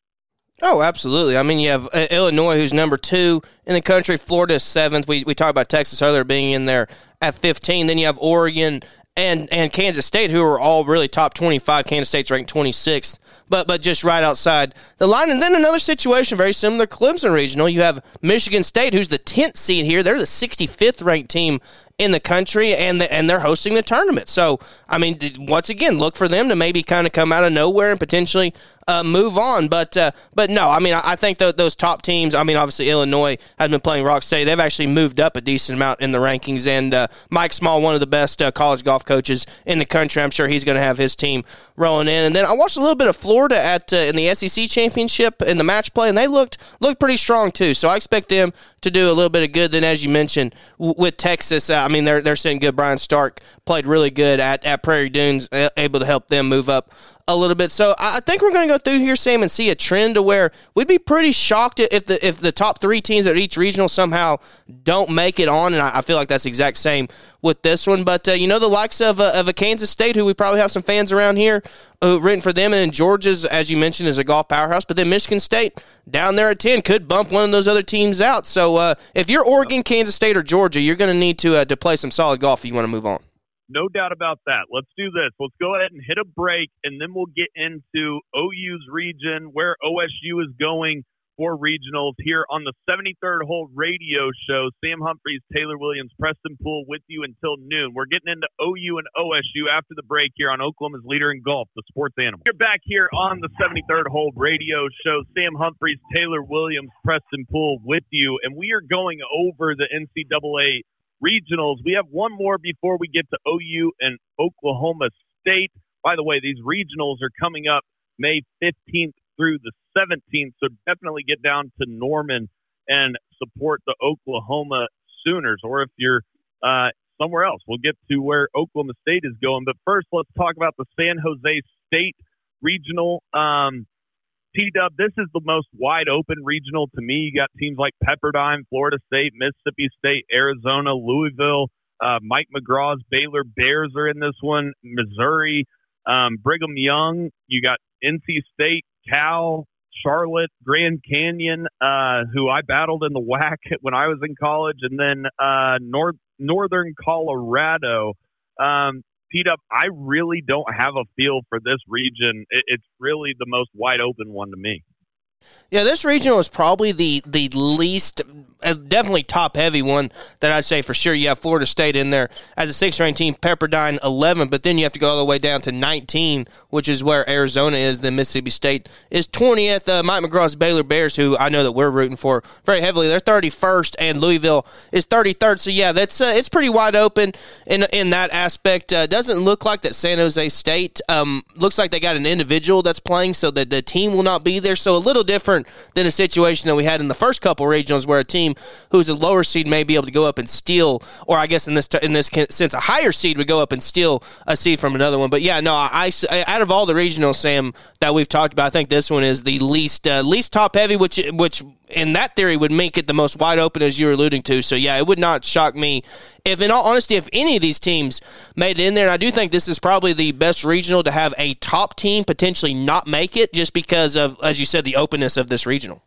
Oh, absolutely. I mean, you have uh, Illinois, who's number two in the country. Florida is seventh. We, we talked about Texas earlier being in there at 15. Then you have Oregon and and Kansas State, who are all really top 25. Kansas State's ranked 26th, but but just right outside the line. And then another situation very similar, Clemson Regional. You have Michigan State, who's the 10th seed here. They're the 65th ranked team in the country, and the, and they're hosting the tournament. So, I mean, once again, look for them to maybe kind of come out of nowhere and potentially uh, move on. But uh, but no, I mean, I, I think th- those top teams. I mean, obviously Illinois has been playing Rock State. They've actually moved up a decent amount in the rankings. And uh, Mike Small, one of the best uh, college golf coaches in the country, I'm sure he's going to have his team rolling in. And then I watched a little bit of Florida at uh, in the SEC championship in the match play, and they looked looked pretty strong too. So I expect them to do a little bit of good. Then, as you mentioned, w- with Texas, uh, I mean, they're they're sitting good. Brian Stark played really good at, at Prairie Dunes, able to help them move up a little bit. So I think we're going to go through here, Sam, and see a trend to where we'd be pretty shocked if the if the top three teams at each regional somehow don't make it on. And I, feel like that's the exact same with this one. But uh, you know, the likes of uh, of a Kansas State, who we probably have some fans around here who written for them, and then Georgia's, as you mentioned, is a golf powerhouse. But then Michigan State down there at ten could bump one of those other teams out. So uh, if you're Oregon, Kansas State, or Georgia, you're going to need to uh, to play some solid golf if you want to move on.
No doubt about that. Let's do this. Let's go ahead and hit a break, and then we'll get into OU's region, where OSU is going for regionals here on the 73rd hole radio show. Sam Humphreys, Taylor Williams, Preston Poole with you until noon. We're getting into OU and OSU after the break here on Oklahoma's Leader in Golf, the sports animal. You're back here on the 73rd hole radio show. Sam Humphreys, Taylor Williams, Preston Poole with you, and we are going over the NCAA regionals. We have one more before we get to OU and Oklahoma State. By the way, these regionals are coming up May 15th through the 17th, so definitely get down to Norman and support the Oklahoma Sooners. Or if you're uh, somewhere else, we'll get to where Oklahoma State is going. But first, let's talk about the San Jose State regional. Um, T Dub, this is the most wide open regional to me. You got teams like Pepperdine, Florida State, Mississippi State, Arizona, Louisville. Uh, Mike McGraw's Baylor Bears are in this one. Missouri, um, Brigham Young. You got NC State, Cal, Charlotte, Grand Canyon, uh, who I battled in the WAC when I was in college, and then uh, North Northern Colorado. Um, Up, I really don't have a feel for this region. It, it's really the most wide open one to me.
Yeah, this regional is probably the the least, uh, definitely top heavy one that I'd say for sure. You have Florida State in there as a six ranked team, Pepperdine eleven, but then you have to go all the way down to nineteen, which is where Arizona is. Then Mississippi State is twentieth. Uh, Mike McGraw's Baylor Bears, who I know that we're rooting for very heavily, they're thirty first, and Louisville is thirty third. So yeah, that's uh, it's pretty wide open in in that aspect. Uh, doesn't look like that San Jose State um, looks like they got an individual that's playing, so that the team will not be there. So a little different than a situation that we had in the first couple regionals where a team team who's a lower seed may be able to go up and steal, or I guess in this in this sense, a higher seed would go up and steal a seed from another one. But yeah, no, I, I out of all the regionals, Sam, that we've talked about, I think this one is the least uh, least top heavy, which which in that theory would make it the most wide open as you were alluding to. So yeah, it would not shock me if, in all honesty, if any of these teams made it in there. And I do think this is probably the best regional to have a top team potentially not make it, just because of, as you said, the openness of this regional.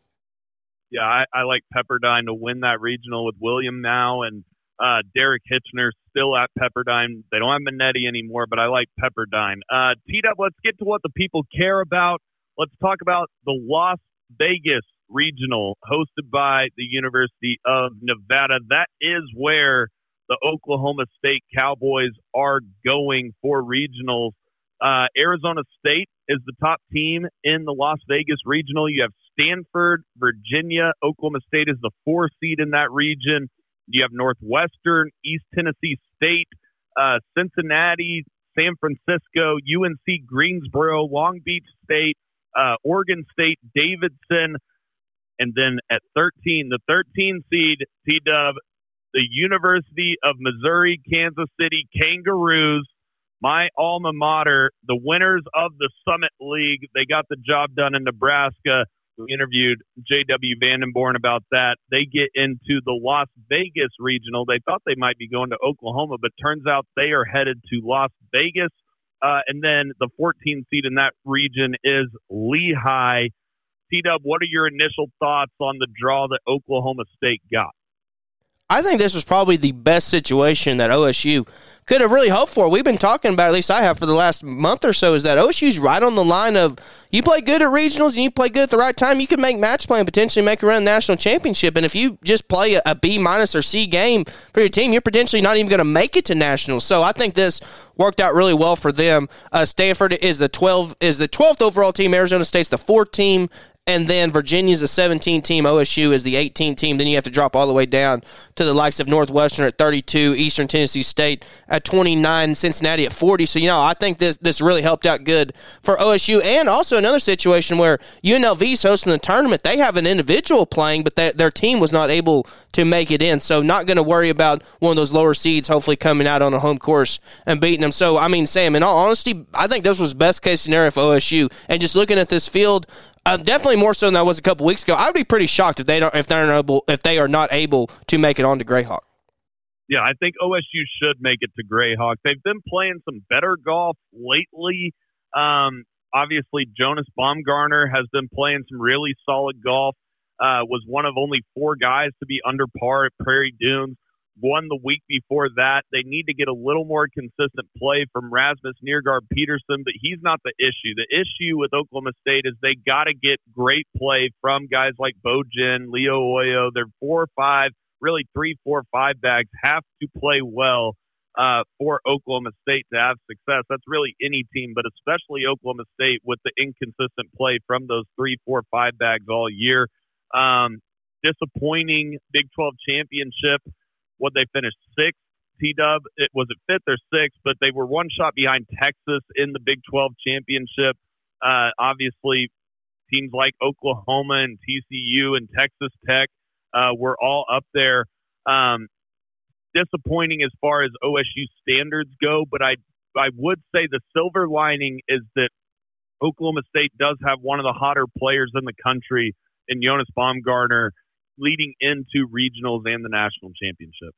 Yeah, I, I like Pepperdine to win that regional with William Mouw and uh, Derek Hitchner still at Pepperdine. They don't have Menante anymore, but I like Pepperdine. Uh, T-Dub, let's get to what the people care about. Let's talk about the Las Vegas Regional hosted by the University of Nevada. That is where the Oklahoma State Cowboys are going for regionals. Uh, Arizona State is the top team in the Las Vegas Regional. You have Stanford, Virginia. Oklahoma State is the four seed in that region. You have Northwestern, East Tennessee State, uh, Cincinnati, San Francisco, UNC Greensboro, Long Beach State, uh, Oregon State, Davidson, and then at 13, the 13 seed, T Dub, the University of Missouri, Kansas City Kangaroos, my alma mater, the winners of the Summit League. They got the job done in Nebraska. We interviewed J.W. Vandenborn about that. They get into the Las Vegas regional. They thought they might be going to Oklahoma, but turns out they are headed to Las Vegas. Uh, and then the 14 seed in that region is Lehigh. T Dub, what are your initial thoughts on the draw that Oklahoma State got?
I think this was probably the best situation that OSU could have really hoped for. We've been talking about, at least I have for the last month or so, is that OSU's right on the line of you play good at regionals and you play good at the right time, you can make match play and potentially make a run national championship. And if you just play a, a B minus or C game for your team, you're potentially not even going to make it to nationals. So I think this worked out really well for them. Uh, Stanford is the 12 is the 12th overall team. Arizona State's the fourth team and then Virginia's the 17 team, OSU is the 18 team. Then you have to drop all the way down to the likes of Northwestern at 32, Eastern Tennessee State at 29, Cincinnati at 40. So you know, I think this this really helped out good for OSU, and also another situation where UNLV is hosting the tournament. They have an individual playing, but they, their team was not able to make it in. So not going to worry about one of those lower seeds hopefully coming out on a home course and beating them. So I mean, Sam, in all honesty, I think this was best case scenario for OSU. And just looking at this field, uh, definitely more so than I was a couple weeks ago. I would be pretty shocked if they don't if they're able if they are not able to make it on to Grayhawk.
Yeah, I think OSU should make it to Grayhawk. They've been playing some better golf lately. Um, obviously, Jonas Baumgartner has been playing some really solid golf. Uh, was one of only four guys to be under par at Prairie Dunes won the week before that. They need to get a little more consistent play from Rasmus Neergaard-Petersen, but he's not the issue. The issue with Oklahoma State is they got to get great play from guys like Bo Jin, Leo Oyo. They're four or five, really three, four, five bags have to play well uh, for Oklahoma State to have success. That's really any team, but especially Oklahoma State with the inconsistent play from those three, four, five bags all year. Um, disappointing Big 12 championship what they finished sixth. T Dub, it was it fifth or sixth, but they were one shot behind Texas in the Big 12 championship. Uh, obviously, teams like Oklahoma and TCU and Texas Tech uh, were all up there. Um, disappointing as far as OSU standards go, but I I would say the silver lining is that Oklahoma State does have one of the hotter players in the country in Jonas Baumgartner leading into regionals and the national championship.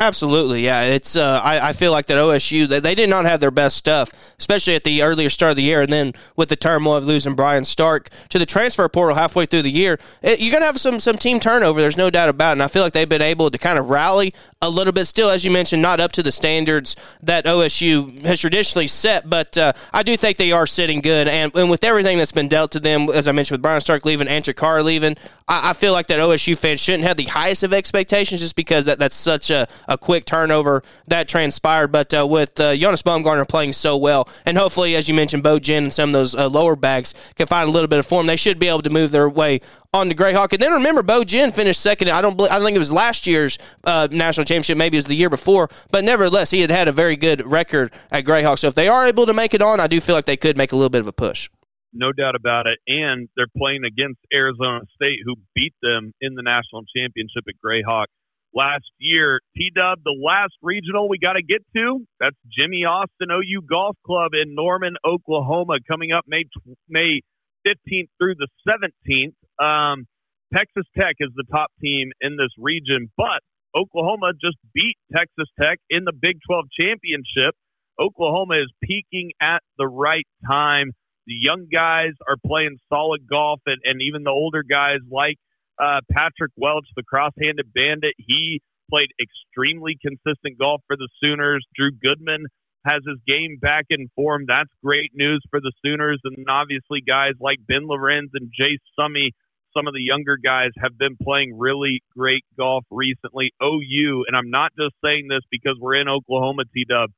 Absolutely, yeah. It's uh, I, I feel like that OSU they, they did not have their best stuff, especially at the earlier start of the year, and then with the turmoil of losing Brian Stark to the transfer portal halfway through the year, it, you're gonna have some some team turnover. There's no doubt about it. And I feel like they've been able to kind of rally a little bit. Still, as you mentioned, not up to the standards that OSU has traditionally set, but uh, I do think they are sitting good. And, and with everything that's been dealt to them, as I mentioned, with Brian Stark leaving, and Carr leaving, I, I feel like that OSU fans shouldn't have the highest of expectations just because that that's such a a quick turnover that transpired. But uh, with uh, Jonas Baumgartner playing so well, and hopefully, as you mentioned, Bo Jin and some of those uh, lower bags can find a little bit of form, they should be able to move their way on the Grayhawk. And then remember, Bo Jin finished second. I don't. Believe, I think it was last year's uh, national championship. Maybe it was the year before. But nevertheless, he had had a very good record at Grayhawk. So if they are able to make it on, I do feel like they could make a little bit of a push.
no doubt about it. And they're playing against Arizona State, who beat them in the national championship at Grayhawk last year. T Dub, the last regional we got to get to. That's Jimmy Austin OU Golf Club in Norman, Oklahoma, coming up May May 15th through the 17th. Um, Texas Tech is the top team in this region, but Oklahoma just beat Texas Tech in the Big 12 championship. Oklahoma is peaking at the right time. The young guys are playing solid golf, and, and even the older guys like uh, Patrick Welch, the cross-handed bandit, he played extremely consistent golf for the Sooners. Drew Goodman has his game back in form. That's great news for the Sooners. And obviously, guys like Ben Lorenz and Jase Summy, some of the younger guys, have been playing really great golf recently. OU, and I'm not just saying this because we're in Oklahoma, T Dub,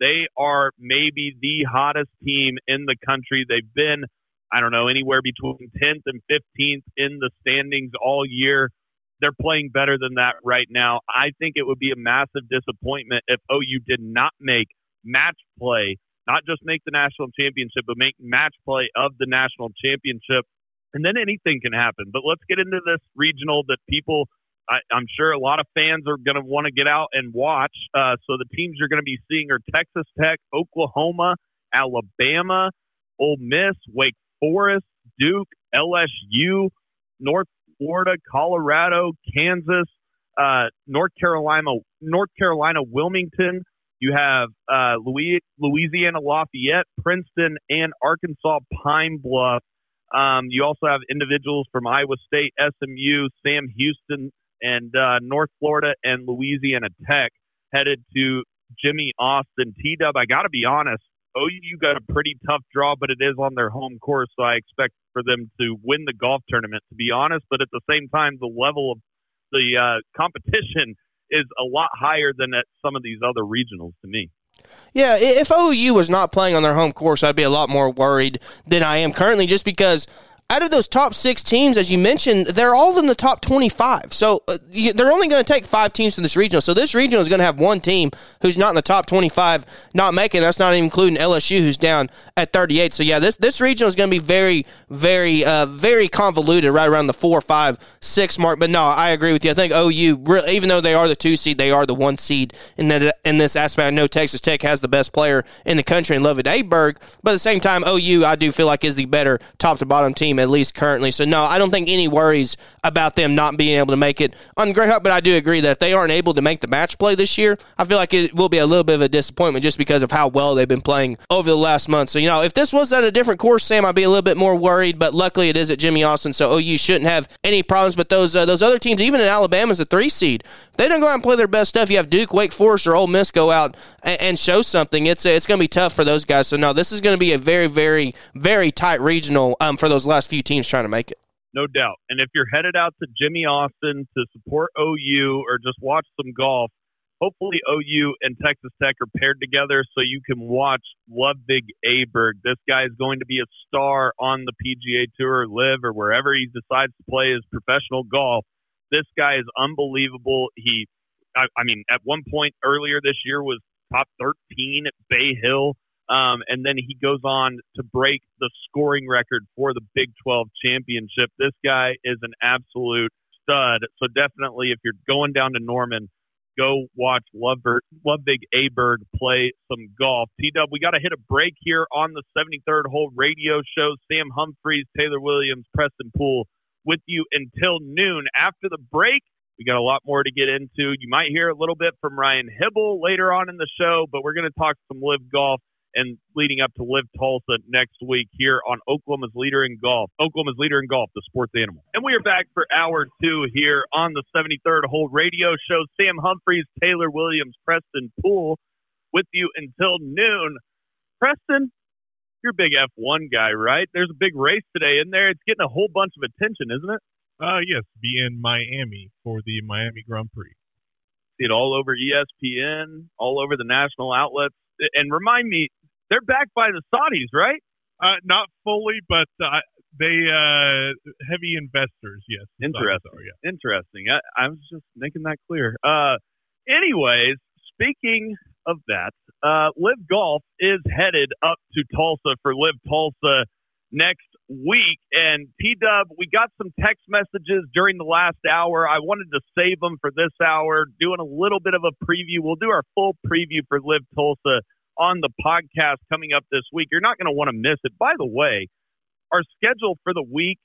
they are maybe the hottest team in the country. They've been I don't know, anywhere between 10th and 15th in the standings all year. They're playing better than that right now. I think it would be a massive disappointment if OU did not make match play, not just make the national championship, but make match play of the national championship. And then anything can happen. But let's get into this regional that people, I, am sure a lot of fans are going to want to get out and watch. Uh, so the teams you're going to be seeing are Texas Tech, Oklahoma, Alabama, Ole Miss, Wake Forest, Duke, LSU, North Florida, Colorado, Kansas, uh, North Carolina, North Carolina, Wilmington. You have uh, Louisiana Lafayette, Princeton, and Arkansas Pine Bluff. Um, you also have individuals from Iowa State, SMU, Sam Houston, and uh, North Florida and Louisiana Tech headed to Jimmy Austin. T Dub, I got to be honest, OU got a pretty tough draw, but it is on their home course, so I expect for them to win the golf tournament, to be honest. But at the same time, the level of the uh, competition is a lot higher than at some of these other regionals to me.
Yeah, if OU was not playing on their home course, I'd be a lot more worried than I am currently just because out of those top six teams, as you mentioned, they're all in the top 25. So uh, they're only going to take five teams from this regional. So this regional is going to have one team who's not in the top 25 not making. That's not even including LSU, who's down at 38. So yeah, this this regional is going to be very, very, uh, very convoluted, right around the four, five, six mark. But no, I agree with you. I think OU, even though they are the two seed, they are the one seed in that in this aspect. I know Texas Tech has the best player in the country in Ludvig Aberg, but at the same time, OU, I do feel like is the better top to bottom team at least currently. So no, I don't think any worries about them not being able to make it on Grayhawk. But I do agree that if they aren't able to make the match play this year, I feel like it will be a little bit of a disappointment just because of how well they've been playing over the last month. So you know, if this was at a different course, Sam, I'd be a little bit more worried. But luckily, it is at Jimmy Austin, so OU shouldn't have any problems. But those uh, those other teams, even in Alabama's a three seed, they don't go out and play their best stuff. You have Duke, Wake Forest, or Ole Miss go out and, and show something. It's it's going to be tough for those guys. So no, this is going to be a very very very tight regional um, for those last few teams trying to make it
no doubt. And if you're headed out to Jimmy Austin to support OU or just watch some golf, hopefully OU and Texas Tech are paired together so you can watch Ludvig Aberg. This guy is going to be a star on the PGA Tour, LIV, or wherever he decides to play his professional golf. This guy is unbelievable. He, I, I mean, at one point earlier this year was top 13 at Bay Hill. Um, and then he goes on to break the scoring record for the Big 12 championship. This guy is an absolute stud. So definitely, if you're going down to Norman, go watch Ludvig Aberg play some golf. T Dub, we got to hit a break here on the 73rd hole radio show. Sam Humphreys, Taylor Williams, Preston Poole with you until noon. After the break, we got a lot more to get into. You might hear a little bit from Ryan Hybl later on in the show, but we're going to talk some LIV golf and leading up to LIV Tulsa next week here on Oklahoma's Leader in Golf. Oklahoma's Leader in Golf, the sports animal. And we are back for hour two here on the 73rd Hole Radio Show. Sam Humphreys, Taylor Williams, Preston Poole with you until noon. Preston, you're a big F1 guy, right? There's a big race today in there. It's getting a whole bunch of attention, isn't it?
Uh, yes, be in Miami for the Miami Grand Prix.
See it all over ESPN, all over the national outlets. And remind me, they're backed by the Saudis, right?
Uh, not fully, but uh, they uh, heavy investors. Yes,
interesting. Are, yeah. Interesting. I, I, was just making that clear. Uh, anyways, speaking of that, uh, LIV Golf is headed up to Tulsa for LIV Tulsa next week. And T Dub, we got some text messages during the last hour. I wanted to save them for this hour, doing a little bit of a preview. We'll do our full preview for LIV Tulsa on the podcast coming up this week. You're not going to want to miss it. By the way, our schedule for the week,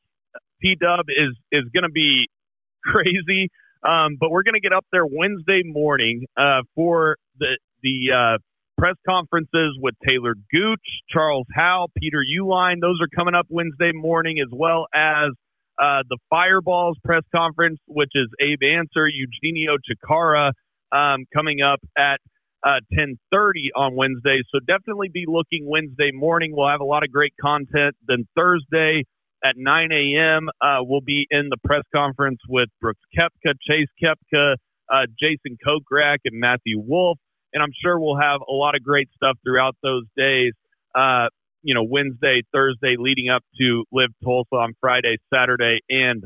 T Dub, is is going to be crazy. Um, but we're going to get up there Wednesday morning uh, for the the uh, press conferences with Taylor Gooch, Charles Howell, Peter Uihlein. Those are coming up Wednesday morning, as well as uh, the Fireballs press conference, which is Abe Ancer, Eugenio Chacarra, um, coming up at uh, 10:30 on Wednesday. So definitely be looking Wednesday morning. We'll have a lot of great content. Then Thursday at 9 a.m. Uh, we'll be in the press conference with Brooks Koepka, Chase Koepka, uh, Jason Kokrak, and Matthew Wolff. and I'm sure we'll have a lot of great stuff throughout those days. Uh, you know, Wednesday, Thursday, leading up to LIV Tulsa on Friday, Saturday, and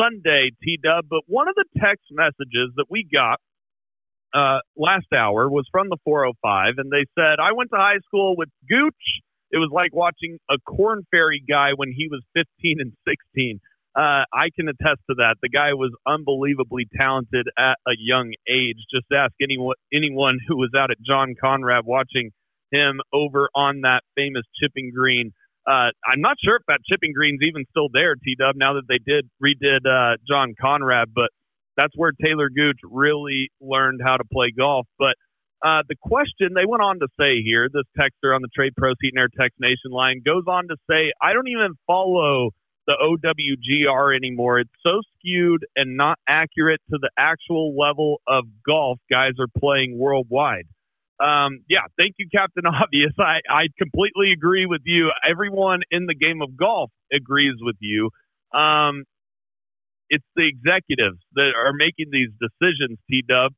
Sunday, T Dub. But one of the text messages that we got uh, last hour was from the 405, and they said, I went to high school with Gooch. It was like watching a Korn Ferry guy when he was 15 and 16 uh, I can attest to that. The guy was unbelievably talented at a young age. Just ask anyone anyone who was out at John Conrad watching him over on that famous chipping green. Uh, I'm not sure if that chipping green's even still there, T Dub. Now that they did redid uh, John Conrad, but that's where Taylor Gooch really learned how to play golf. But uh, the question they went on to say here, this texter on the Trade Pro Heat and Air Text Nation line goes on to say, I don't even follow the OWGR anymore. It's so skewed and not accurate to the actual level of golf guys are playing worldwide. Um, yeah, thank you, Captain Obvious. I, I completely agree with you. Everyone in the game of golf agrees with you. Um, it's the executives that are making these decisions, T Dub.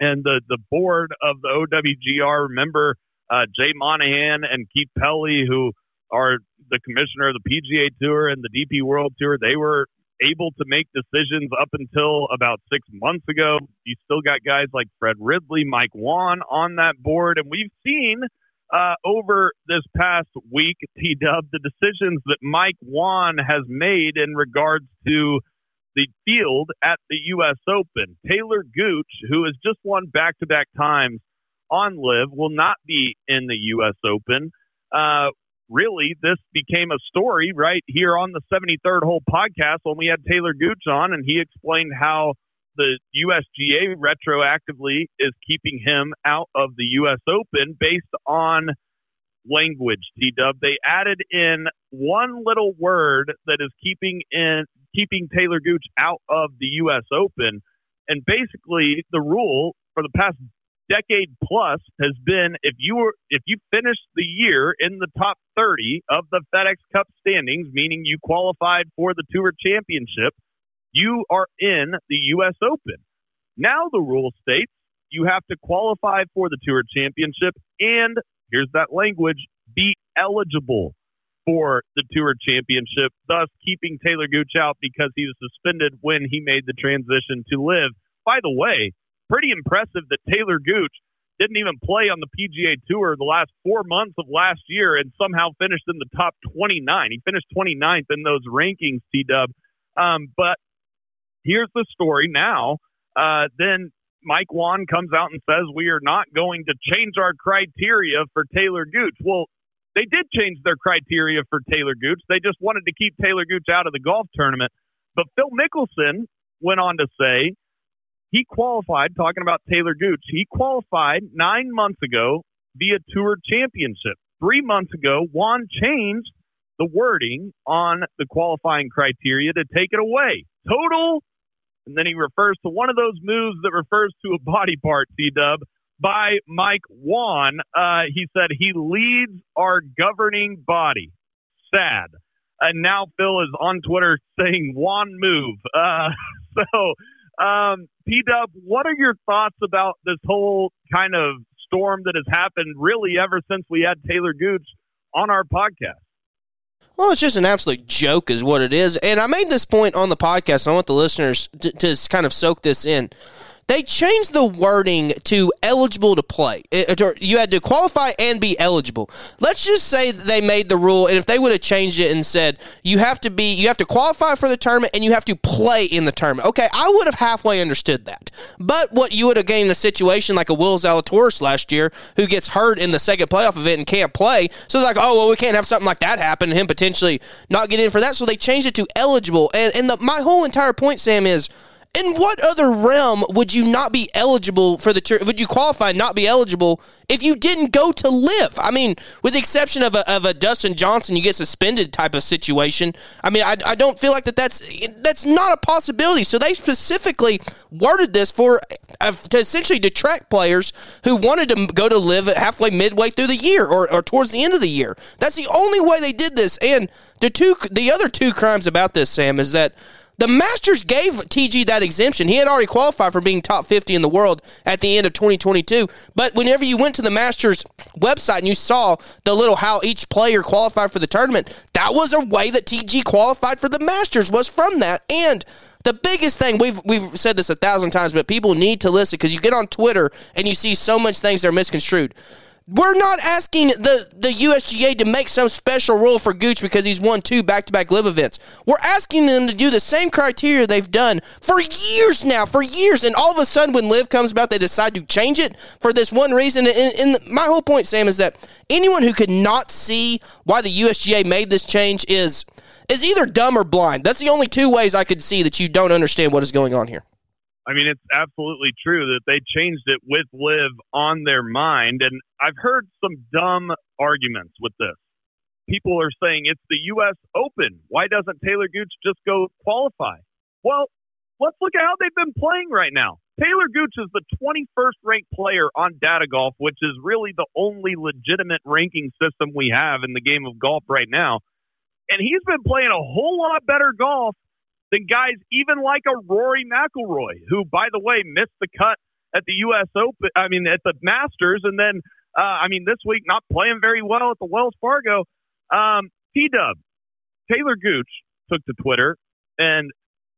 And the, the board of the OWGR, remember uh, Jay Monahan and Keith Pelley, who are the commissioner of the PGA Tour and the DP World Tour, they were able to make decisions up until about six months ago. You still got guys like Fred Ridley, Mike Whan on that board, and we've seen uh, over this past week, T Dub, the decisions that Mike Whan has made in regards to the field at the U.S. Open. Taylor Gooch, who has just won back to back times on LIV, will not be in the U.S. Open. Uh, really, this became a story right here on the 73rd hole podcast when we had Taylor Gooch on, and he explained how the USGA retroactively is keeping him out of the U.S. Open based on language. T Dub. They added in one little word that is keeping in keeping Taylor Gooch out of the U.S. Open, and basically the rule for the past decade plus has been if you were if you finish the year in the top 30 of the FedEx Cup standings, meaning you qualified for the Tour Championship, you are in the US Open. Now the rule states you have to qualify for the Tour Championship and here's that language be eligible for the Tour Championship, thus keeping Taylor Gooch out because he was suspended when he made the transition to LIV. By the way, pretty impressive that Taylor Gooch didn't even play on the PGA Tour the last four months of last year and somehow finished in the top 29. He finished 29th in those rankings, T Dub. Um, but here's the story now. Uh, then Mike Whan comes out and says we are not going to change our criteria for Taylor Gooch. Well, they did change their criteria for Taylor Gooch. They just wanted to keep Taylor Gooch out of the golf tournament. But Phil Mickelson went on to say he qualified, talking about Taylor Gooch, he qualified nine months ago via Tour Championship. Three months ago, Whan changed the wording on the qualifying criteria to take it away. Total, and then he refers to one of those moves that refers to a body part, T Dub, by Mike Whan. Uh, he said he leads our governing body. Sad. And now Phil is on Twitter saying Whan move. Uh, so um, T Dub, what are your thoughts about this whole kind of storm that has happened really ever since we had Taylor Gooch on our podcast?
Well, it's just an absolute joke, is what it is. And I made this point on the podcast. I want the listeners to, to kind of soak this in. They changed the wording to eligible to play. Eh, eh, it, or you had to qualify and be eligible. Let's just say they made the rule, and if they would have changed it and said you have to be, you have to qualify for the tournament and you have to play in the tournament. Okay, I would have halfway understood that. But what you would have gained a situation like a Will Zalatoris last year, who gets hurt in the second playoff event and can't play. So it's like, oh well, we can't have something like that happen, and him potentially not get in for that. So they changed it to eligible. And and the, my whole entire point, Sam, is in what other realm would you not be eligible for the tour? Would you qualify and not be eligible if you didn't go to LIV? I mean, with the exception of a, of a Dustin Johnson, you get suspended type of situation. I mean, I, I don't feel like that that's that's not a possibility. So they specifically worded this for uh, to essentially detract players who wanted to go to LIV halfway midway through the year or, or towards the end of the year. That's the only way they did this. And the two the other two crimes about this, Sam, is that the Masters gave TG that exemption. He had already qualified for being top 50 in the world at the end of 2022. But whenever you went to the Masters website and you saw the little how each player qualified for the tournament, that was a way that TG qualified for the Masters was from that. And the biggest thing we've we've said this a thousand times, but people need to listen because you get on Twitter and you see so much things that are misconstrued. We're not asking the, the USGA to make some special rule for Gooch because he's won two back to back LIV events. We're asking them to do the same criteria they've done for years now, for years. And all of a sudden, when LIV comes about, they decide to change it for this one reason. And, and my whole point, Sam, is that anyone who could not see why the USGA made this change is is either dumb or blind. That's the only two ways I could see that you don't understand what is going on here.
I mean, it's absolutely true that they changed it with LIV on their mind. And I've heard some dumb arguments with this. People are saying it's the U.S. Open. Why doesn't Taylor Gooch just go qualify? Well, let's look at how they've been playing right now. Taylor Gooch is the 21st ranked player on Data Golf, which is really the only legitimate ranking system we have in the game of golf right now. And he's been playing a whole lot better golf than guys even like a Rory McIlroy, who, by the way, missed the cut at the U.S. Open. I mean, at the Masters, and then uh, I mean, this week not playing very well at the Wells Fargo. Um, T Dub, Taylor Gooch took to Twitter, and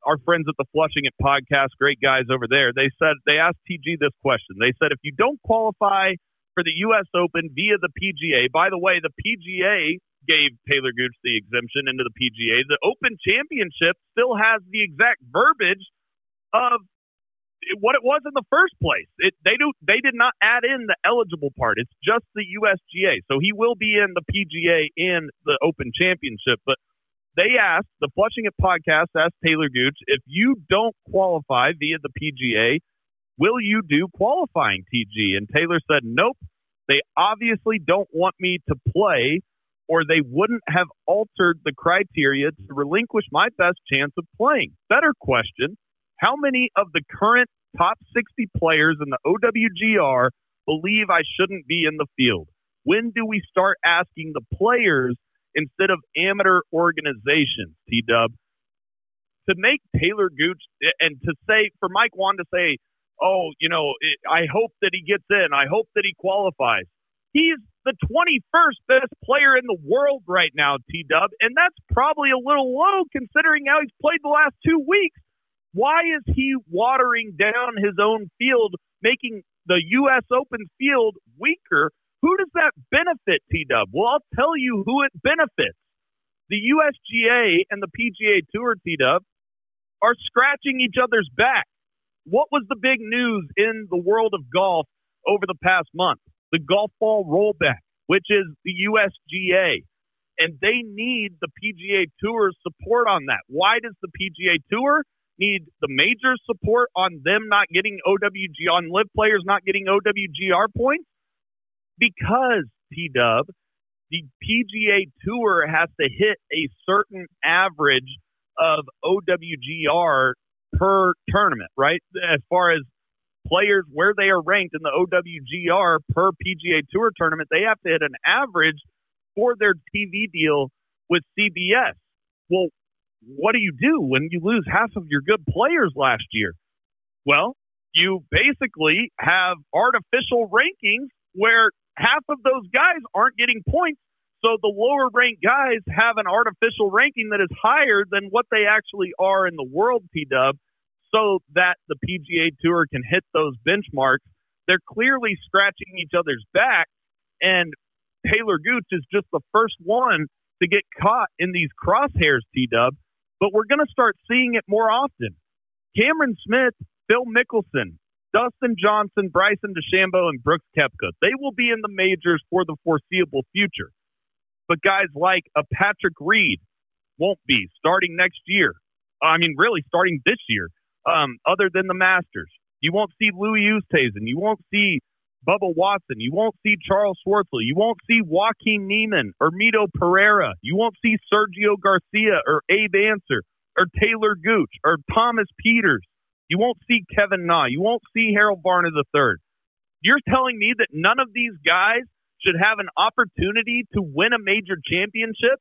our friends at the Flushing It podcast, great guys over there, they said they asked TG this question. They said if you don't qualify for the U.S. Open via the PGA, by the way, the PGA gave Taylor Gooch the exemption into the PGA. The Open Championship still has the exact verbiage of what it was in the first place. It, they do they did not add in the eligible part. It's just the USGA. So he will be in the PGA and the Open Championship. But they asked the Flushing It podcast asked Taylor Gooch if you don't qualify via the PGA, will you do qualifying TG? And Taylor said nope. They obviously don't want me to play or they wouldn't have altered the criteria to relinquish my best chance of playing. Better question How many of the current top 60 players in the OWGR believe I shouldn't be in the field? When do we start asking the players instead of amateur organizations, T Dub? To make Taylor Gooch and to say, for Mike Whan to say, oh, you know, I hope that he gets in, I hope that he qualifies. He's the 21st best player in the world right now, T Dub, and that's probably a little low considering how he's played the last two weeks. Why is he watering down his own field, making the U.S. Open field weaker? Who does that benefit, T Dub? Well, I'll tell you who it benefits. The USGA and the PGA Tour, T Dub, are scratching each other's back. What was the big news in the world of golf over the past month? The golf ball rollback, which is the USGA. And they need the PGA Tour's support on that. Why does the PGA Tour need the major support on them not getting OWG, on LIV players not getting OWGR points? Because, T Dub, the PGA Tour has to hit a certain average of OWGR per tournament, right? As far as players where they are ranked in the OWGR per PGA Tour tournament, they have to hit an average for their TV deal with CBS. Well, what do you do when you lose half of your good players last year? Well, you basically have artificial rankings where half of those guys aren't getting points. So the lower ranked guys have an artificial ranking that is higher than what they actually are in the world, T Dub. So that the PGA Tour can hit those benchmarks. They're clearly scratching each other's back, and Taylor Gooch is just the first one to get caught in these crosshairs, T Dub. But we're going to start seeing it more often. Cameron Smith, Phil Mickelson, Dustin Johnson, Bryson DeChambeau, and Brooks Koepka. They will be in the majors for the foreseeable future. But guys like a Patrick Reed won't be starting next year. I mean, really starting this year. Um, other than the Masters, you won't see Louis Oosthuizen. You won't see Bubba Watson. You won't see Charles Schwartzel. You won't see Joaquin Niemann or Mito Pereira. You won't see Sergio Garcia or Abe Ancer or Taylor Gooch or Thomas Pieters. You won't see Kevin Na. You won't see Harold Varner III. You're telling me that none of these guys should have an opportunity to win a major championship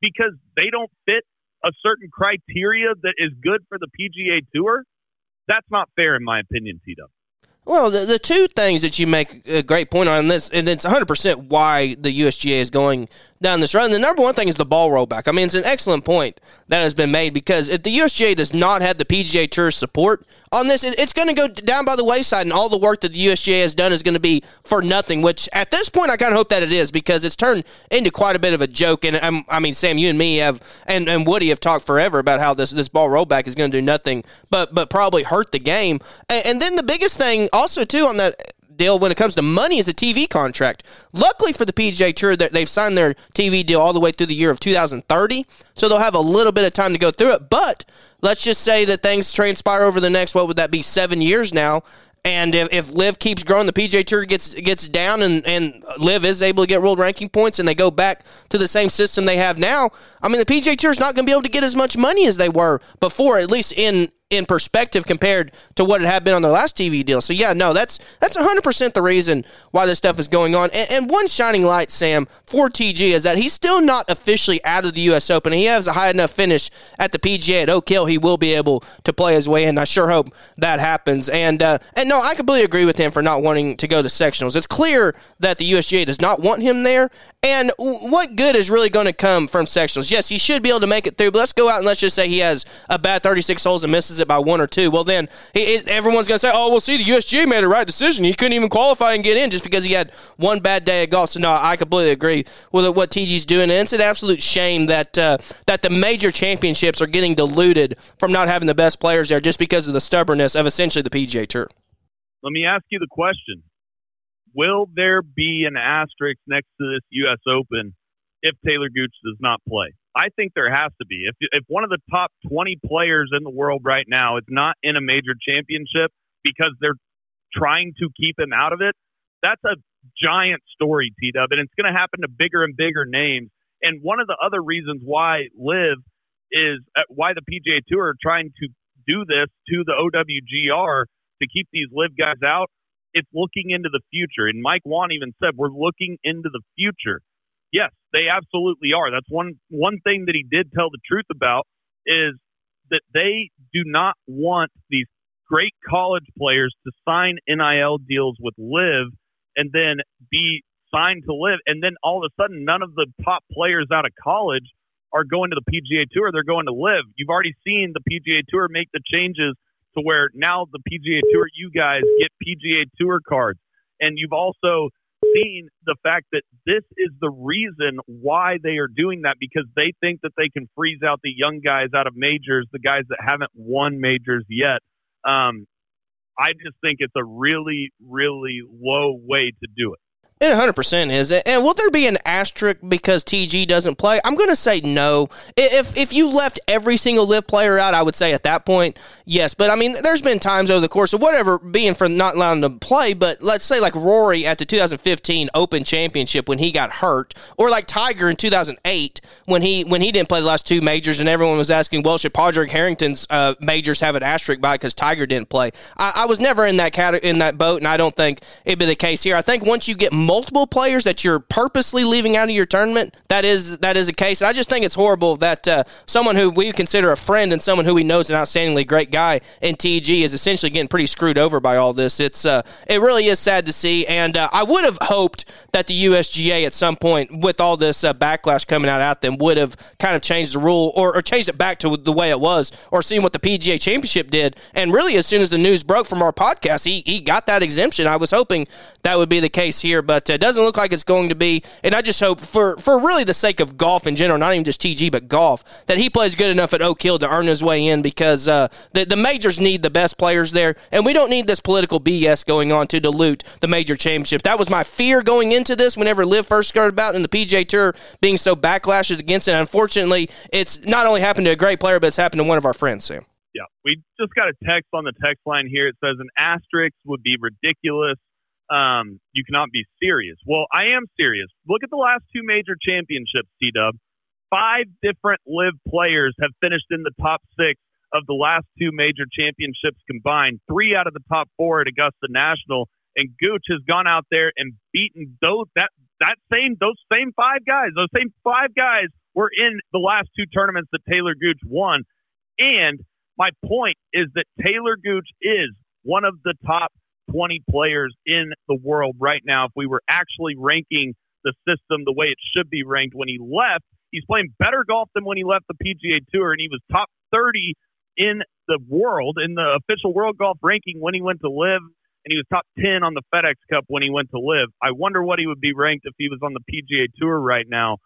because they don't fit a certain criteria that is good for the PGA Tour? That's not fair, in my opinion, Tito.
Well, the, the two things that you make a great point on this, and it's 100% why the USGA is going down this road. The number one thing is the ball rollback. I mean, it's an excellent point that has been made because if the USGA does not have the PGA Tour support on this, it, it's going to go down by the wayside, and all the work that the USGA has done is going to be for nothing. Which at this point, I kind of hope that it is because it's turned into quite a bit of a joke. And um, I mean, Sam, you and me have, and, and Woody have talked forever about how this this ball rollback is going to do nothing but but probably hurt the game. And, and then the biggest thing also too on that deal when it comes to money is the TV contract. Luckily for the PGA Tour, that they've signed their TV deal all the way through the year of 2030, so they'll have a little bit of time to go through it. But let's just say that things transpire over the next what would that be seven years now. And if, if LIV keeps growing, the PGA Tour gets gets down, and, and LIV is able to get world ranking points, and they go back to the same system they have now. I mean, the PGA Tour is not going to be able to get as much money as they were before, at least in in perspective compared to what it had been on their last TV deal. So yeah, no, that's that's 100% the reason why this stuff is going on. And, and, one shining light, Sam, for TG is that he's still not officially out of the U.S. Open. He has a high enough finish at the PGA at Oak Hill. He will be able to play his way in. I sure hope that happens. And uh, and no, I completely agree with him for not wanting to go to sectionals. It's clear that the USGA does not want him there. And what good is really going to come from sectionals? Yes, he should be able to make it through, but let's go out and let's just say he has a bad 36 holes and misses it by one or two. Well, then he, everyone's going to say, oh, well, see, the USGA made a right decision. He couldn't even qualify and get in just because he had one bad day at golf. So, no, I completely agree with what TG's doing. And it's an absolute shame that, uh, that the major championships are getting diluted from not having the best players there just because of the stubbornness of essentially the PGA Tour.
Let me ask you the question will there be an asterisk next to this U.S. Open if Talor Gooch does not play? I think there has to be. If if one of the top 20 players in the world right now is not in a major championship because they're trying to keep him out of it, that's a giant story, T Dub, and it's going to happen to bigger and bigger names. And one of the other reasons why LIV is uh, why the PGA Tour are trying to do this to the OWGR to keep these LIV guys out it's looking into the future. And Mike Whan even said we're looking into the future. Yes, they absolutely are. That's one one thing that he did tell the truth about is that they do not want these great college players to sign NIL deals with LIV and then be signed to LIV and then all of a sudden none of the top players out of college are going to the PGA Tour, they're going to LIV. You've already seen the PGA Tour make the changes to where now the PGA Tour, you guys get PGA Tour cards. And you've also seen the fact that this is the reason why they are doing that because they think that they can freeze out the young guys out of majors, the guys that haven't won majors yet. Um, I just think it's a really, really low way to do it.
It 100% is. And will there be an asterisk because TG doesn't play? I'm going to say no. If if you left every single LIV player out, I would say at that point, yes. But I mean, there's been times over the course of whatever being for not allowing to play, but let's say like Rory at the 2015 Open Championship when he got hurt, or like Tiger in 2008 when he when he didn't play the last two majors and everyone was asking, well, should Padraig Harrington's uh, majors have an asterisk by because Tiger didn't play? I, I was never in that cat- in that boat, and I don't think it'd be the case here. I think once you get multiple players that you're purposely leaving out of your tournament, that is that is a case. And I just think it's horrible that uh, someone who we consider a friend and someone who we know is an outstandingly great guy in TG is essentially getting pretty screwed over by all this. It's uh, it really is sad to see, and uh, I would have hoped that the USGA at some point, with all this uh, backlash coming out at them, would have kind of changed the rule or, or changed it back to the way it was, or seen what the PGA Championship did. And really, as soon as the news broke from our podcast, he he got that exemption. I was hoping that would be the case here, but it doesn't look like it's going to be. And I just hope for for really the sake of golf in general, not even just TG but golf, that he plays good enough at Oak Hill to earn his way in because uh, the the majors need the best players there, and we don't need this political BS going on to dilute the major championship. That was my fear going into this. Whenever LIV first started about and the PGA Tour being so backlashes against it, unfortunately, it's not only happened to a great player, but it's happened to one of our friends, Sam.
Yeah, we just got a text on the text line here. It says an asterisk would be ridiculous. Um, you cannot be serious. Well, I am serious. Look at the last two major championships, T Dub. Five different LIV players have finished in the top six of the last two major championships combined. Three out of the top four at Augusta National, and Gooch has gone out there and beaten those that that same those same five guys. Those same five guys were in the last two tournaments that Talor Gooch won. And my point is that Talor Gooch is one of the top 20 players in the world right now. If we were actually ranking the system the way it should be ranked when he left, he's playing better golf than when he left the PGA Tour, and he was top 30 in the world in the official world golf ranking when he went to LIV and he was top 10 on the FedEx Cup when he went to LIV. I wonder what he would be ranked if he was on the PGA Tour right now.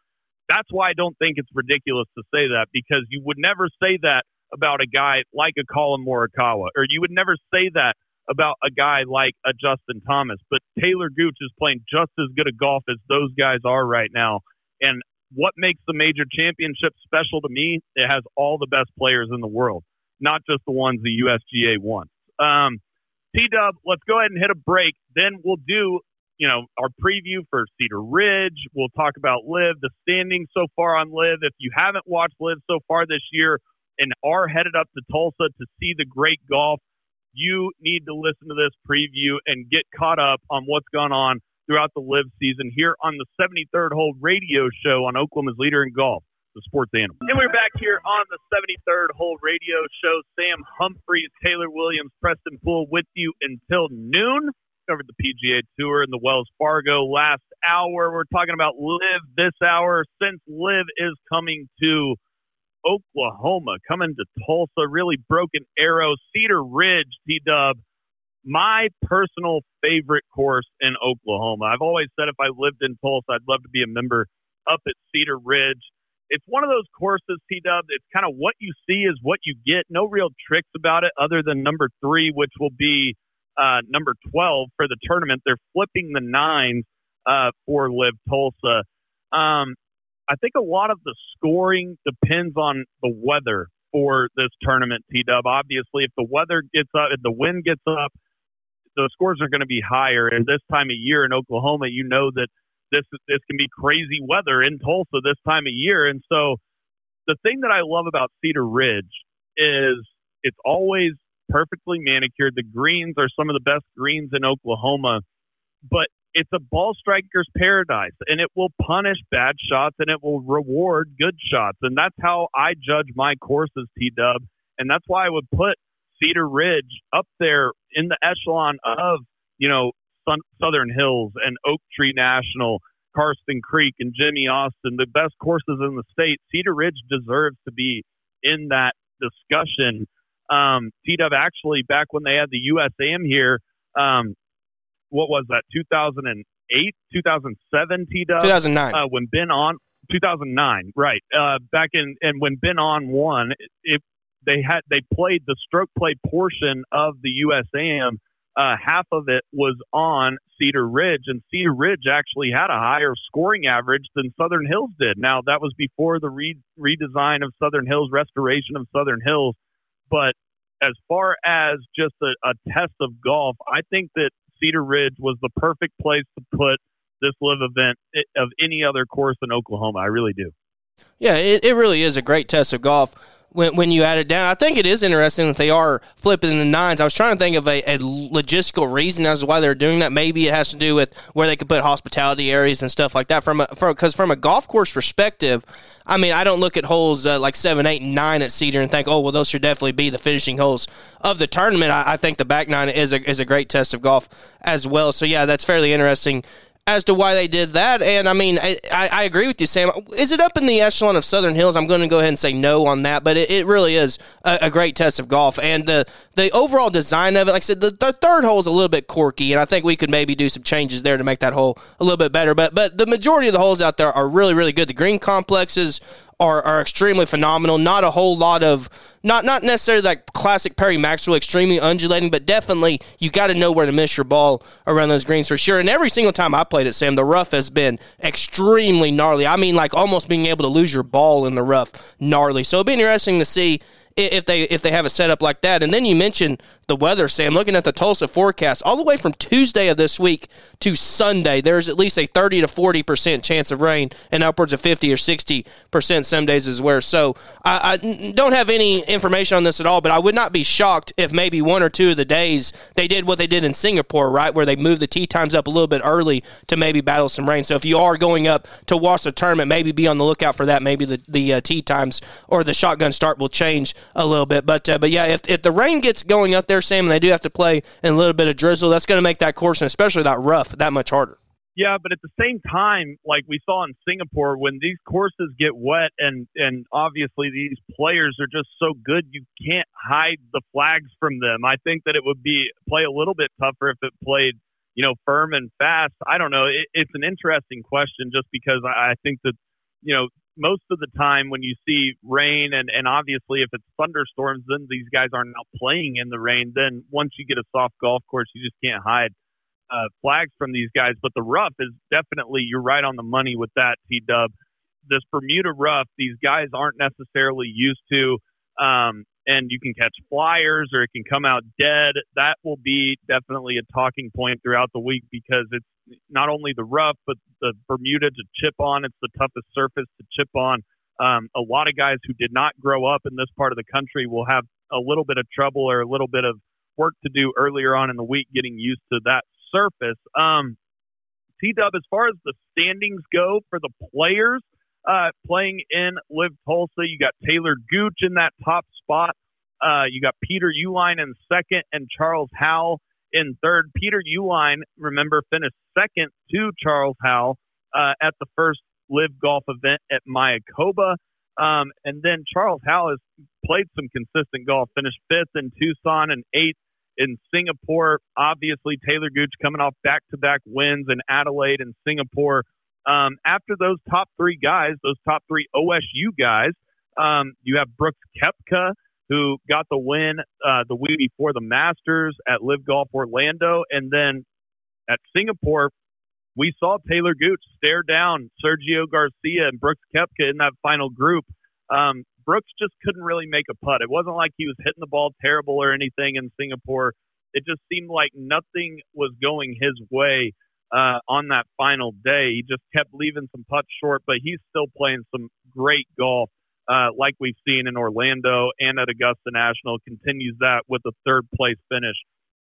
That's why I don't think it's ridiculous to say that because you would never say that about a guy like a Collin Morikawa, or you would never say that about a guy like a Justin Thomas. But Talor Gooch is playing just as good a golf as those guys are right now. And what makes the major championship special to me? It has all the best players in the world, not just the ones the USGA wants. Um, T Dub, let's go ahead and hit a break. Then we'll do, you know, our preview for Cedar Ridge. We'll talk about LIV, the standings so far on LIV. If you haven't watched LIV so far this year and are headed up to Tulsa to see the great golf, you need to listen to this preview and get caught up on what's gone on throughout the LIV season here on the 73rd Hole Radio Show on Oklahoma's Leader in Golf, the Sports Animal. And we're back here on the 73rd Hole Radio Show. Sam Humphreys, Taylor Williams, Preston Poole with you until noon. Covered the PGA Tour and the Wells Fargo last hour. We're talking about LIV this hour since LIV is coming to Oklahoma, coming to Tulsa, really broken arrow, Cedar Ridge, T Dub. My personal favorite course in Oklahoma. I've always said if I lived in Tulsa, I'd love to be a member up at Cedar Ridge. It's one of those courses, T Dub. It's kind of what you see is what you get. No real tricks about it other than number three, which will be uh, number 12 for the tournament. They're flipping the nines uh, for LIV Tulsa. Um, I think a lot of the scoring depends on the weather for this tournament, T Dub. Obviously, if the weather gets up, if the wind gets up, the scores are going to be higher. And this time of year in Oklahoma, you know that this this can be crazy weather in Tulsa this time of year. And so, the thing that I love about Cedar Ridge is it's always perfectly manicured. The greens are some of the best greens in Oklahoma, but it's a ball striker's paradise and it will punish bad shots and it will reward good shots. And that's how I judge my courses, T Dub. And that's why I would put Cedar Ridge up there in the echelon of, you know, Sun- Southern Hills and Oak Tree National, Karsten Creek and Jimmie Austin, the best courses in the state. Cedar Ridge deserves to be in that discussion. Um, T Dub actually, back when they had the USAM here, um, what was that 2008 2007 T Dub?
2009
uh, when Ben An 2009 right. Uh, back in and when Ben An won it, it, they had they played the stroke play portion of the USAM uh, half of it was on Cedar Ridge and Cedar Ridge actually had a higher scoring average than Southern Hills did. Now that was before the re- redesign of Southern Hills restoration of Southern Hills but as far as just a, a test of golf I think that Cedar Ridge was the perfect place to put this LIV event eh, of any other course in Oklahoma. I really do.
Yeah, it, it really is a great test of golf. When, when you add it down. I think it is interesting that they are flipping the nines. I was trying to think of a, a logistical reason as to why they're doing that. Maybe it has to do with where they could put hospitality areas and stuff like that. From because from, a golf course perspective, I mean, I don't look at holes uh, like seven, eight, and nine at Cedar and think, oh, well, those should definitely be the finishing holes of the tournament. I, I think the back nine is a is a great test of golf as well. So yeah, that's fairly interesting as to why they did that. And I mean, I, I, agree with you, Sam. Is it up in the echelon of Southern Hills? I'm going to go ahead and say no on that, but it, it really is a, a, great test of golf. And the the overall design of it, like I said, the, the third hole is a little bit quirky, and I think we could maybe do some changes there to make that hole a little bit better. But but the majority of the holes out there are really really good. The green complexes are, are extremely phenomenal. Not a whole lot of not not necessarily like classic Perry Maxwell, extremely undulating, but definitely you got to know where to miss your ball around those greens for sure. And every single time I played it, Sam, the rough has been extremely gnarly. I mean, like almost being able to lose your ball in the rough, gnarly. So it'll be interesting to see if they if they have a setup like that. And then you mentioned the weather, Sam. Looking at the Tulsa forecast, all the way from Tuesday of this week to Sunday, there's at least a 30 to 40 percent chance of rain, and upwards of 50 or 60 percent some days as well. So I, I, don't have any information on this at all, but I would not be shocked if maybe one or two of the days they did what they did in Singapore, right, where they moved the tee times up a little bit early to maybe battle some rain. So if you are going up to watch the tournament, maybe be on the lookout for that. Maybe the the uh, tee times or the shotgun start will change a little bit. But uh, but yeah, if if the rain gets going up there, Sam, and they do have to play in a little bit of drizzle, that's going to make that course and especially that rough that much harder.
Yeah, but at the same time, like we saw in Singapore, when these courses get wet and and obviously these players are just so good, you can't hide the flags from them. I think that it would be play a little bit tougher if it played, you know, firm and fast. I don't know. It, it's an interesting question, just because I, I think that you know most of the time when you see rain and, and obviously if it's thunderstorms, then these guys aren't playing in the rain. Then once you get a soft golf course, you just can't hide uh, flags from these guys. But the rough is definitely, you're right on the money with that, T Dub. This Bermuda rough, these guys aren't necessarily used to. Um, and you can catch flyers or it can come out dead. That will be definitely a talking point throughout the week because it's not only the rough, but the Bermuda to chip on. It's the toughest surface to chip on. Um, a lot of guys who did not grow up in this part of the country will have a little bit of trouble or a little bit of work to do earlier on in the week getting used to that surface. Um, T Dub, as far as the standings go for the players uh, playing in LIV Tulsa, you got Talor Gooch in that top spot. Uh, you got Peter Uihlein in second and Charles Howell in third. Peter Uihlein, remember, finished second to Charles Howell uh, at the first LIV golf event at Mayakoba. Um, and then Charles Howell has played some consistent golf, finished fifth in Tucson and eighth in Singapore. Obviously, Talor Gooch coming off back to back wins in Adelaide and Singapore. Um, after those top three guys, those top three OSU guys, um, you have Brooks Koepka, who got the win uh, the week before the Masters at LIV Golf Orlando. And then at Singapore, we saw Talor Gooch stare down Sergio Garcia and Brooks Koepka in that final group. Um, Brooks just couldn't really make a putt. It wasn't like he was hitting the ball terrible or anything in Singapore. It just seemed like nothing was going his way uh, on that final day. He just kept leaving some putts short, but he's still playing some great golf uh, like we've seen in Orlando and at Augusta National, continues that with a third place finish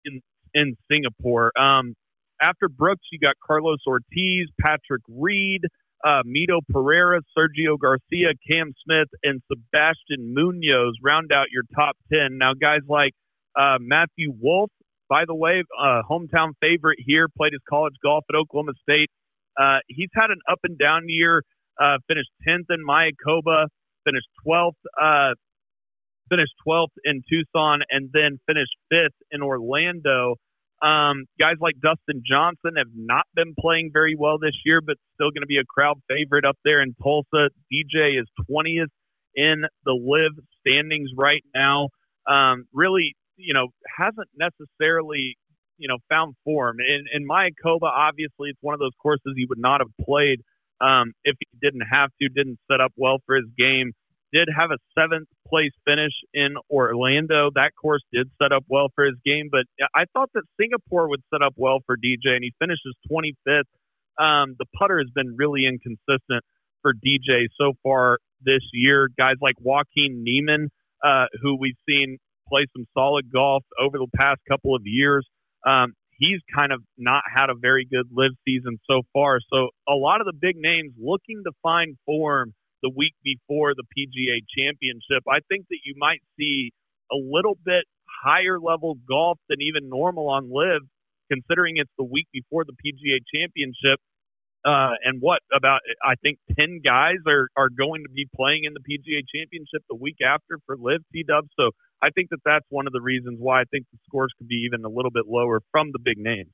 in in Singapore. Um, after Brooks, you got Carlos Ortiz, Patrick Reed, uh, Mito Pereira, Sergio Garcia, Cam Smith, and Sebastian Munoz round out your top 10. Now, guys like uh, Matthew Wolff, by the way, uh, hometown favorite here, played his college golf at Oklahoma State. Uh, he's had an up and down year, uh, finished 10th in Mayakoba, finished 12th, uh, finished 12th in Tucson, and then finished fifth in Orlando. Um, guys like Dustin Johnson have not been playing very well this year, but still going to be a crowd favorite up there in Tulsa. DJ is 20th in the LIV standings right now. Um, really, you know, hasn't necessarily, you know, found form. In, in Mayakoba, obviously, it's one of those courses he would not have played um, if he didn't have to, didn't set up well for his game. Did have a seventh place finish in Orlando. That course did set up well for his game, but I thought that Singapore would set up well for DJ, and he finishes 25th. Um, the putter has been really inconsistent for DJ so far this year. Guys like Joaquin Niemann, uh, who we've seen play some solid golf over the past couple of years. Um, he's kind of not had a very good LIV season so far. So a lot of the big names looking to find form the week before the PGA Championship. I think that you might see a little bit higher level golf than even normal on LIV, considering it's the week before the PGA Championship. Uh, and what about I think ten guys are are going to be playing in the PGA Championship the week after for LIV T Dub. So I think that that's one of the reasons why I think the scores could be even a little bit lower from the big names.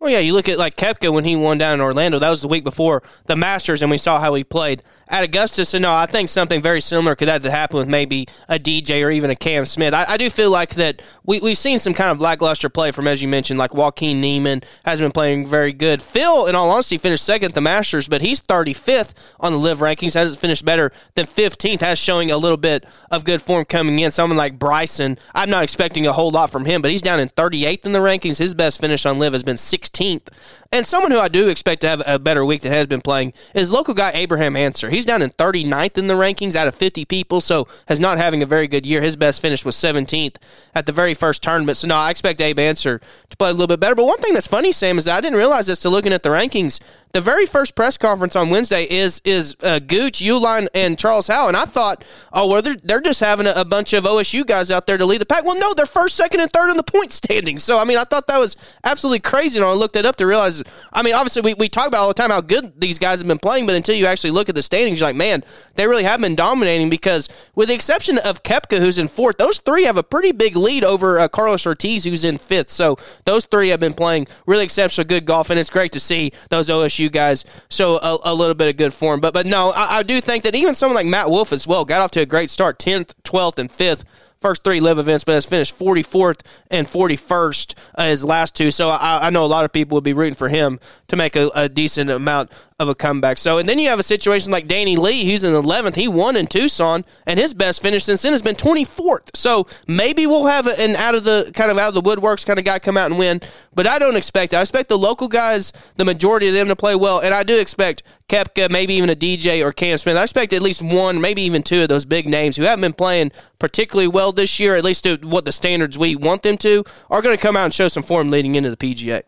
Well, yeah, you look at like Koepka when he won down in Orlando. That was the week before the Masters, and we saw how he played at Augusta. So, no, I think something very similar could to happen with maybe a DJ or even a Cam Smith. I, I, do feel like that we, we've seen some kind of lackluster play from, as you mentioned, like Joaquin Niemann has been playing very good. Phil, in all honesty, finished second at the Masters, but he's 35th on the LIV rankings, hasn't finished better than 15th, has showing a little bit of good form coming in. Someone like Bryson, I'm not expecting a whole lot from him, but he's down in 38th in the rankings. His best finish on LIV has been 16th. And someone who I do expect to have a better week that has been playing is local guy Abraham Ancer. He's down in 39th in the rankings out of 50 people, so has not having a very good year. His best finish was 17th at the very first tournament. So no, I expect Abe Ancer to play a little bit better. But one thing that's funny, Sam, is that I didn't realize this to looking at the rankings. The very first press conference on Wednesday is is uh, Gooch, Uihlein, and Charles Howell, and I thought, oh, well, they're, they're just having a, a bunch of OSU guys out there to lead the pack. Well, no, they're first, second, and third in the point standings. So I mean, I thought that was absolutely crazy, and I looked it up to realize. I mean, obviously, we, we talk about all the time how good these guys have been playing, but until you actually look at the standings, you're like, man, they really have been dominating. Because with the exception of Koepka, who's in fourth, those three have a pretty big lead over uh, Carlos Ortiz, who's in fifth. So those three have been playing really exceptional good golf, and it's great to see those OSU guys show a, a little bit of good form. But but no, I, I do think that even someone like Matt Wolff as well got off to a great start, tenth, twelfth, and fifth first three LIV events, but has finished 44th and 41st uh, his last two. So I, I, know a lot of people would be rooting for him to make a, a, decent amount of a comeback. So, and then you have a situation like Danny Lee, who's in 11th. He won in Tucson, and his best finish since then has been 24th. So maybe we'll have an out of the kind of out of the woodworks kind of guy come out and win, but I don't expect it. I expect the local guys, the majority of them, to play well, and I do expect Koepka, maybe even a DJ or Cam Smith. I expect at least one, maybe even two of those big names who haven't been playing particularly well this year, at least to what the standards we want them to, are going to come out and show some form leading into the PGA.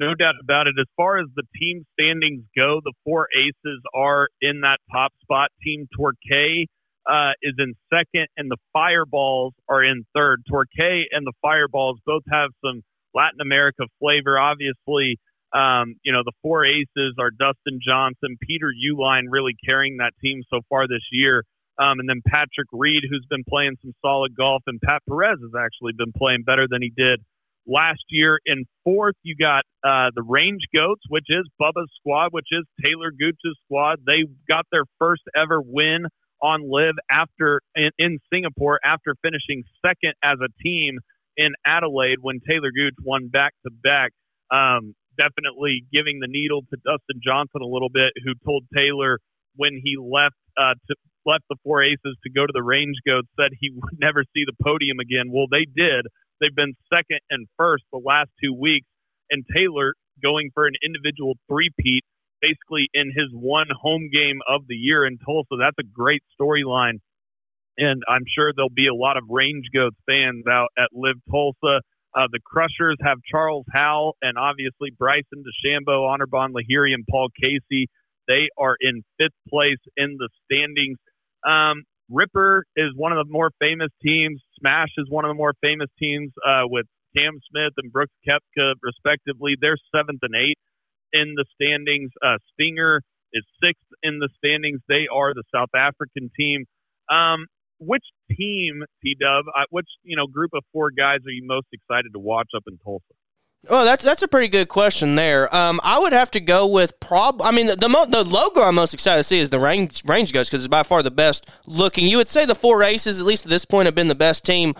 No doubt about it. As far as the team standings go, the four aces are in that top spot. Team Torquay uh, is in second, and the Fireballs are in third. Torquay and the Fireballs both have some Latin America flavor. Obviously, um, you know, the four aces are Dustin Johnson, Peter Uihlein really carrying that team so far this year. Um, and then Patrick Reed, who's been playing some solid golf, and Pat Perez has actually been playing better than he did last year. In fourth, you got uh, the Range Goats, which is Bubba's squad, which is Talor Gooch's squad. They got their first ever win on LIV after in, in Singapore after finishing second as a team in Adelaide when Talor Gooch won back to back. Um, definitely giving the needle to Dustin Johnson a little bit, who told Taylor when he left uh, to left the four aces to go to the range goats said he would never see the podium again. Well, they did. They've been second and first the last two weeks, and Taylor going for an individual three-peat basically in his one home game of the year in Tulsa. That's a great storyline. And I'm sure there'll be a lot of Range Goats fans out at LIV Tulsa. Uh, the Crushers have Charles Howell and obviously Bryson DeChambeau, Anirban Lahiri, and Paul Casey. They are in fifth place in the standings. Um, Ripper is one of the more famous teams. Smash is one of the more famous teams uh, with Cam Smith and Brooks Koepka, respectively. They're seventh and eighth in the standings. Uh, Stinger is sixth in the standings. They are the South African team. Um, which team, T Dub, uh, which you know group of four guys are you most excited to watch up in Tulsa?
Well, that's that's a pretty good question there. Um, I would have to go with prob. I mean, the the, mo- the, logo I'm most excited to see is the range range goats because it's by far the best looking. You would say the four aces, at least at this point, have been the best team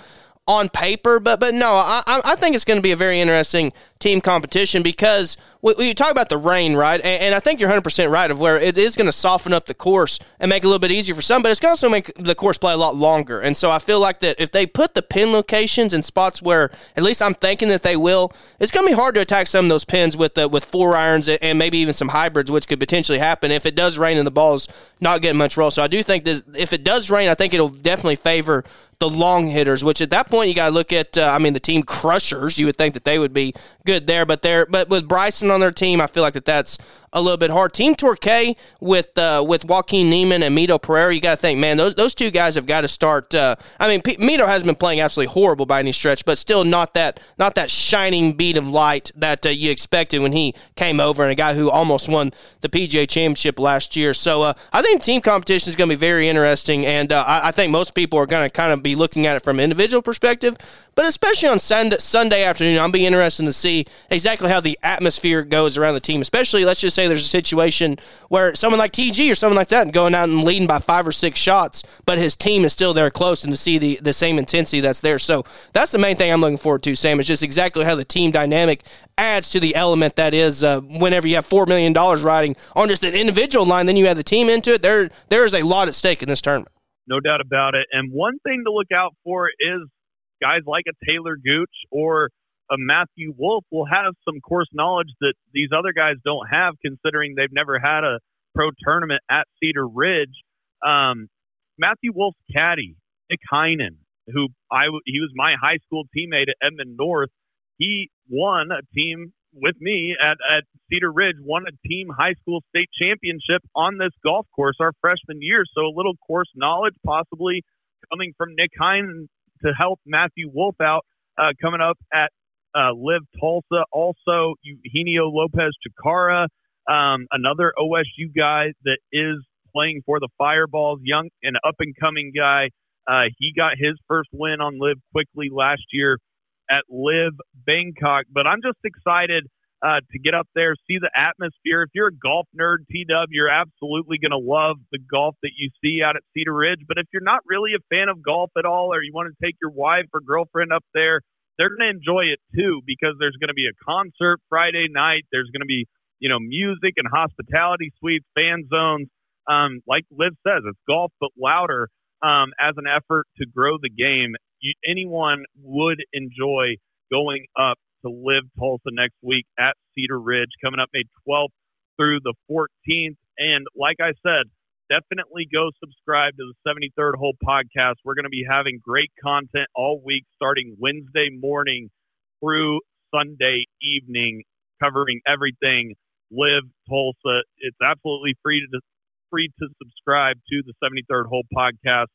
on paper. But but no, I I think it's going to be a very interesting team competition because we, we talk about the rain, right? And, and I think you're 100 percent right of where it is going to soften up the course and make it a little bit easier for some, but it's going to also make the course play a lot longer. And so I feel like that if they put the pin locations in spots where at least I'm thinking that they will, it's going to be hard to attack some of those pins with uh, with four irons and maybe even some hybrids, which could potentially happen if it does rain and the ball's not getting much roll. So I do think this, if it does rain, I think it'll definitely favor the long hitters, which at that point you got to look at. Uh, I mean, the team crushers. You would think that they would be good there, but they're but with Bryson on their team, I feel like that that's a little bit hard. Team Torquay with uh, with Joaquin Niemann and Mito Pereira, you got to think, man, those those two guys have got to start. Uh, I mean, P- Mito has been playing absolutely horrible by any stretch, but still not that not that shining beat of light that uh, you expected when he came over, and a guy who almost won the PGA Championship last year. So uh, I think team competition is going to be very interesting, and uh, I, I think most people are going to kind of be looking at it from an individual perspective, but especially on Sunday, Sunday afternoon, I'll be interested to see exactly how the atmosphere goes around the team. Especially, let's just say there's a situation where someone like TG or someone like that going out and leading by five or six shots, but his team is still there close and to see the, the same intensity that's there. So that's the main thing I'm looking forward to, Sam, is just exactly how the team dynamic adds to the element that is uh, whenever you have $4 million riding on just an individual line, then you add the team into it. There, there is a lot at stake in this tournament.
No doubt about it. And one thing to look out for is guys like a Talor Gooch or a Matthew Wolff will have some course knowledge that these other guys don't have, considering they've never had a pro tournament at Cedar Ridge. Um, Matthew Wolff's caddy, Nick Heinen, who I he was my high school teammate at Edmond North. He won a team with me at, at Cedar Ridge, won a team high school state championship on this golf course our freshman year. So a little course knowledge possibly coming from Nick Heinen to help Matthew Wolff out uh, coming up at uh, LIV Tulsa. Also, Eugenio Lopez Chacarra, um, another OSU guy that is playing for the Fireballs, young and up and coming guy. Uh, he got his first win on LIV quickly last year at LIV Bangkok. But I'm just excited uh, to get up there, see the atmosphere. If you're a golf nerd, T Dub, you're absolutely going to love the golf that you see out at Cedar Ridge. But if you're not really a fan of golf at all, or you want to take your wife or girlfriend up there, they're going to enjoy it too because there's going to be a concert Friday night. There's going to be you know music and hospitality suites, fan zones. Um, like LIV says, it's golf but louder um, as an effort to grow the game. You, anyone would enjoy going up to LIV Tulsa next week at Cedar Ridge, coming up May 12th through the 14th. And like I said, definitely go subscribe to the 73rd Hole podcast. We're going to be having great content all week, starting Wednesday morning through Sunday evening, covering everything LIV Tulsa. It's absolutely free to free to subscribe to the 73rd Hole podcast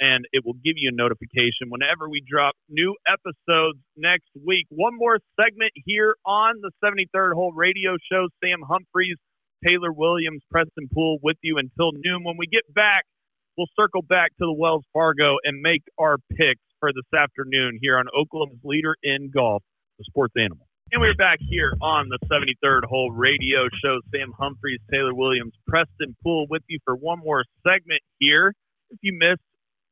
and it will give you a notification whenever we drop new episodes next week. One more segment here on the 73rd Hole Radio Show. Sam Humphreys, Taylor Williams, Preston Poole with you until noon. When we get back, we'll circle back to the Wells Fargo and make our picks for this afternoon here on Oklahoma's leader in golf, the sports animal. And we're back here on the 73rd Hole Radio Show. Sam Humphreys, Taylor Williams, Preston Poole with you for one more segment here. If you missed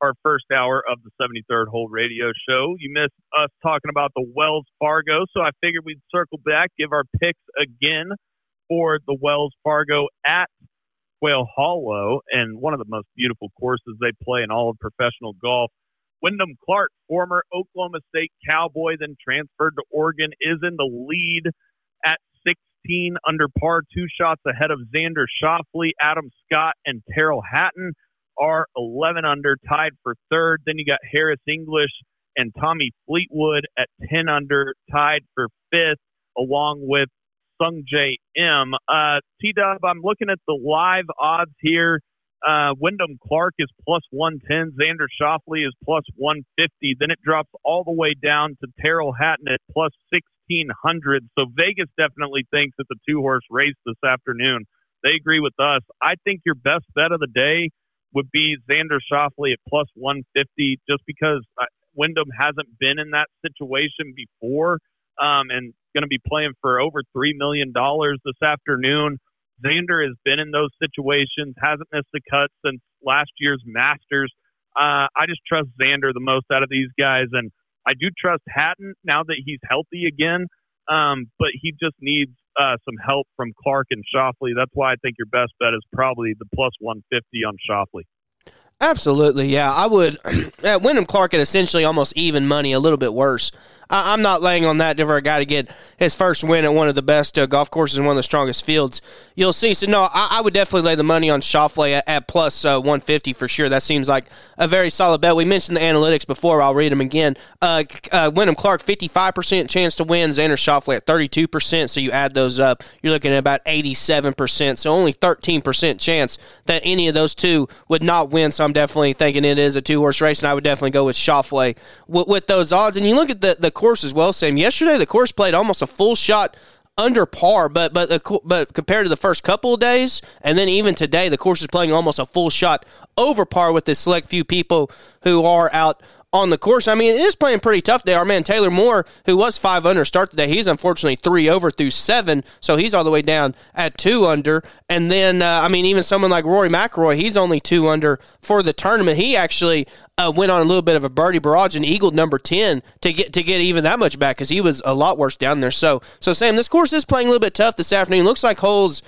our first hour of the 73rd Hole Radio Show. You missed us talking about the Wells Fargo, so I figured we'd circle back, give our picks again for the Wells Fargo at Quail Hollow, and one of the most beautiful courses they play in all of professional golf. Wyndham Clark, former Oklahoma State Cowboy, then transferred to Oregon, is in the lead at 16 under par, two shots ahead of Xander Schauffele, Adam Scott, and Tyrrell Hatton are 11 under, tied for third. Then you got Harris English and Tommy Fleetwood at 10 under, tied for fifth, along with Sungjae Im. Uh, T Dub, I'm looking at the live odds here. Uh, Wyndham Clark is plus 110. Xander Schauffele is plus 150. Then it drops all the way down to Tyrrell Hatton at plus 1600. So Vegas definitely thinks it's a two horse race this afternoon. They agree with us. I think your best bet of the day would be Xander Schauffele at plus 150 just because uh, Wyndham hasn't been in that situation before um, and going to be playing for over $3 million this afternoon. Xander has been in those situations, hasn't missed a cut since last year's Masters. Uh, I just trust Xander the most out of these guys, and I do trust Hatton now that he's healthy again, um, but he just needs uh, some help from Clark and Schauffele. That's why I think your best bet is probably the plus 150 on Schauffele.
Absolutely, yeah. I would. At Wyndham Clark at essentially almost even money, a little bit worse. I, am not laying on that for a guy to get his first win at one of the best uh, golf courses and one of the strongest fields. You'll see. So no, I, I would definitely lay the money on Schauffele at, at plus, uh, 150 for sure. That seems like a very solid bet. We mentioned the analytics before. I'll read them again. Uh, uh, Wyndham Clark 55% chance to win. Xander Schauffele at 32%. So you add those up, you're looking at about 87%. So only 13% chance that any of those two would not win. So I'm definitely thinking it is a two horse race, and I would definitely go with Schauffele with, with those odds. And you look at the the course as well, Sam. Yesterday, the course played almost a full shot under par, but but but compared to the first couple of days, and then even today, the course is playing almost a full shot over par with the select few people who are out on the course. I mean, it is playing pretty tough there. Our man Taylor Moore, who was five under start today, he's unfortunately three over through seven, so he's all the way down at two under. And then, uh, I mean, even someone like Rory McIlroy, he's only two under for the tournament. He actually uh, went on a little bit of a birdie barrage and eagled number ten to get to get even that much back because he was a lot worse down there. So, so Sam, this course is playing a little bit tough this afternoon. Looks like holes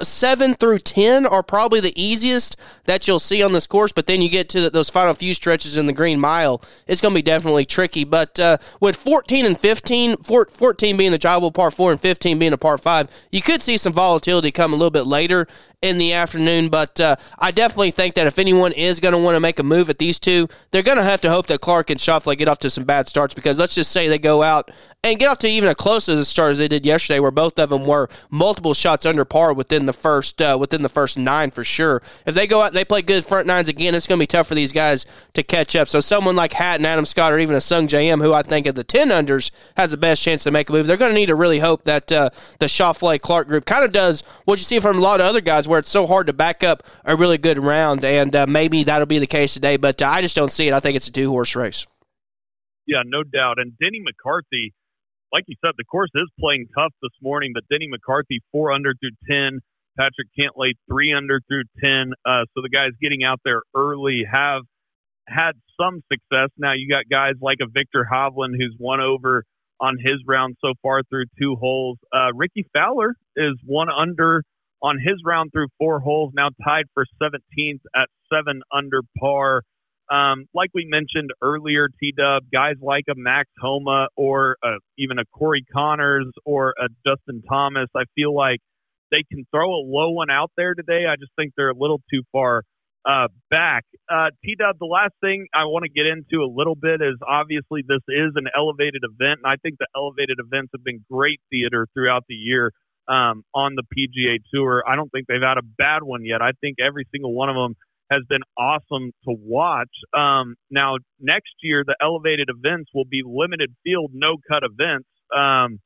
7 through 10 are probably the easiest that you'll see on this course, but then you get to those final few stretches in the Green Mile, it's going to be definitely tricky. But uh, with 14 and 15, 14 being the drivable par 4 and 15 being a par 5, you could see some volatility come a little bit later in the afternoon. But uh, I definitely think that if anyone is going to want to make a move at these two, they're going to have to hope that Clark and Schauffele get off to some bad starts because let's just say they go out and get off to even a close as start as they did yesterday, where both of them were multiple shots under par within the first uh, within the first nine for sure. If they go out and they play good front nines again, it's going to be tough for these guys to catch up. So someone like Hatton, Adam Scott, or even a Sungjae Im, who I think of the ten unders has the best chance to make a move, they're going to need to really hope that uh, the Schauffele Clark group kind of does what you see from a lot of other guys, where it's so hard to back up a really good round, and uh, maybe that'll be the case today. But uh, I just don't see it. I think it's a two horse race.
Yeah, no doubt. And Denny McCarthy like you said, the course is playing tough this morning, but Denny McCarthy, four under through 10. Patrick Cantlay, three under through 10. Uh, so the guys getting out there early have had some success. Now you got guys like a Viktor Hovland who's one over on his round so far through two holes. Uh, Rickie Fowler is one under on his round through four holes, now tied for 17th at seven under par. Um, like we mentioned earlier, T Dub, guys like a Max Homa or uh, even a Corey Conners or a Justin Thomas, I feel like they can throw a low one out there today. I just think they're a little too far uh, back. Uh, T Dub, the last thing I want to get into a little bit is obviously this is an elevated event, and I think the elevated events have been great theater throughout the year um, on the PGA Tour. I don't think they've had a bad one yet. I think every single one of them has been awesome to watch. Um, now, next year, the elevated events will be limited field, no cut events, um,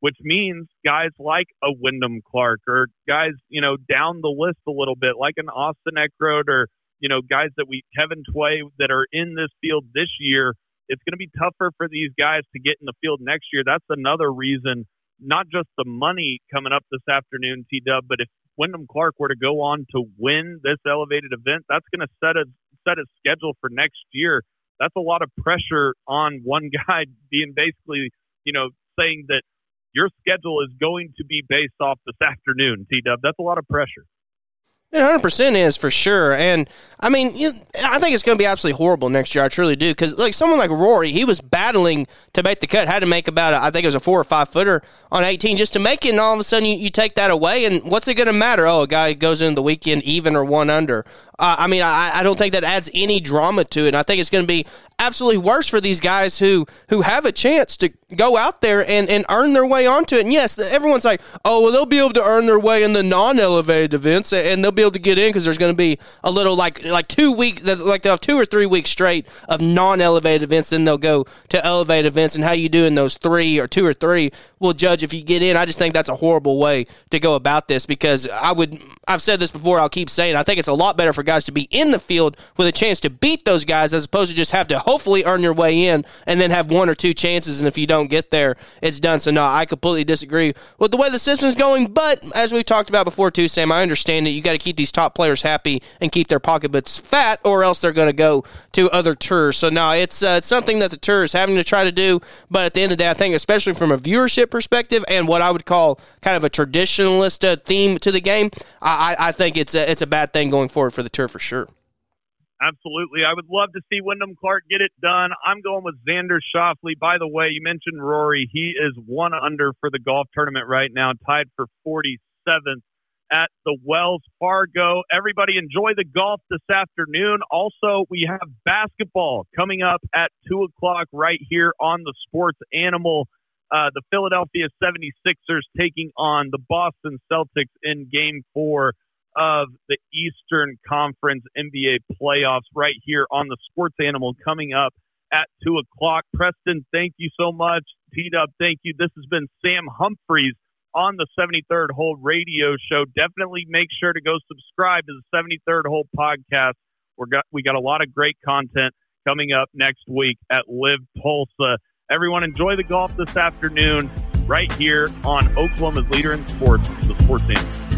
which means guys like a Wyndham Clark or guys, you know, down the list a little bit, like an Austin Eckroat or, you know, guys that we, Kevin Tway, that are in this field this year. It's going to be tougher for these guys to get in the field next year. That's another reason, not just the money coming up this afternoon, T Dub, but if Wyndham Clark were to go on to win this elevated event, that's going to set a set a schedule for next year. That's a lot of pressure on one guy being basically, you know, saying that your schedule is going to be based off this afternoon, T Dub. That's a lot of pressure.
It 100% is for sure. And I mean, you, I think it's going to be absolutely horrible next year. I truly do. Because, like, someone like Rory, he was battling to make the cut, had to make about, a, I think it was a four or five footer on 18 just to make it. And all of a sudden, you, you take that away. And what's it going to matter? Oh, a guy goes into the weekend even or one under. Uh, I mean, I, I don't think that adds any drama to it. And I think it's going to be absolutely worse for these guys who who have a chance to go out there and, and earn their way onto it. And yes, everyone's like, oh, well, they'll be able to earn their way in the non-elevated events, and they'll be able to get in because there's going to be a little like like two weeks, like they'll have two or three weeks straight of non-elevated events. Then they'll go to elevated events, and how you do in those three or two or three will judge if you get in. I just think that's a horrible way to go about this because I would. I've said this before. I'll keep saying. I think it's a lot better for guys to be in the field with a chance to beat those guys as opposed to just have to hopefully earn your way in and then have one or two chances. And if you don't get there, it's done. So, no, I completely disagree with the way the system's going. But as we talked about before, too, Sam, I understand that you got to keep these top players happy and keep their pocketbooks fat, or else they're going to go to other tours. So, no, it's, uh, it's something that the tour is having to try to do. But at the end of the day, I think, especially from a viewership perspective and what I would call kind of a traditionalist uh, theme to the game, I, I think it's a, it's a bad thing going forward for the tour for sure.
Absolutely. I would love to see Wyndham Clark get it done. I'm going with Xander Schauffele. By the way, you mentioned Rory. He is one under for the golf tournament right now, tied for 47th at the Wells Fargo. Everybody enjoy the golf this afternoon. Also, we have basketball coming up at 2 o'clock right here on the Sports Animal. Uh, the Philadelphia 76ers taking on the Boston Celtics in game four of the Eastern Conference NBA playoffs right here on the Sports Animal coming up at 2 o'clock. Preston, thank you so much. T Dub, thank you. This has been Sam Humphreys on the 73rd Hole radio show. Definitely make sure to go subscribe to the 73rd Hole podcast. We're got, we got a lot of great content coming up next week at LIV Tulsa. Everyone, enjoy the golf this afternoon right here on Oklahoma's Leader in Sports, the Sports Animal.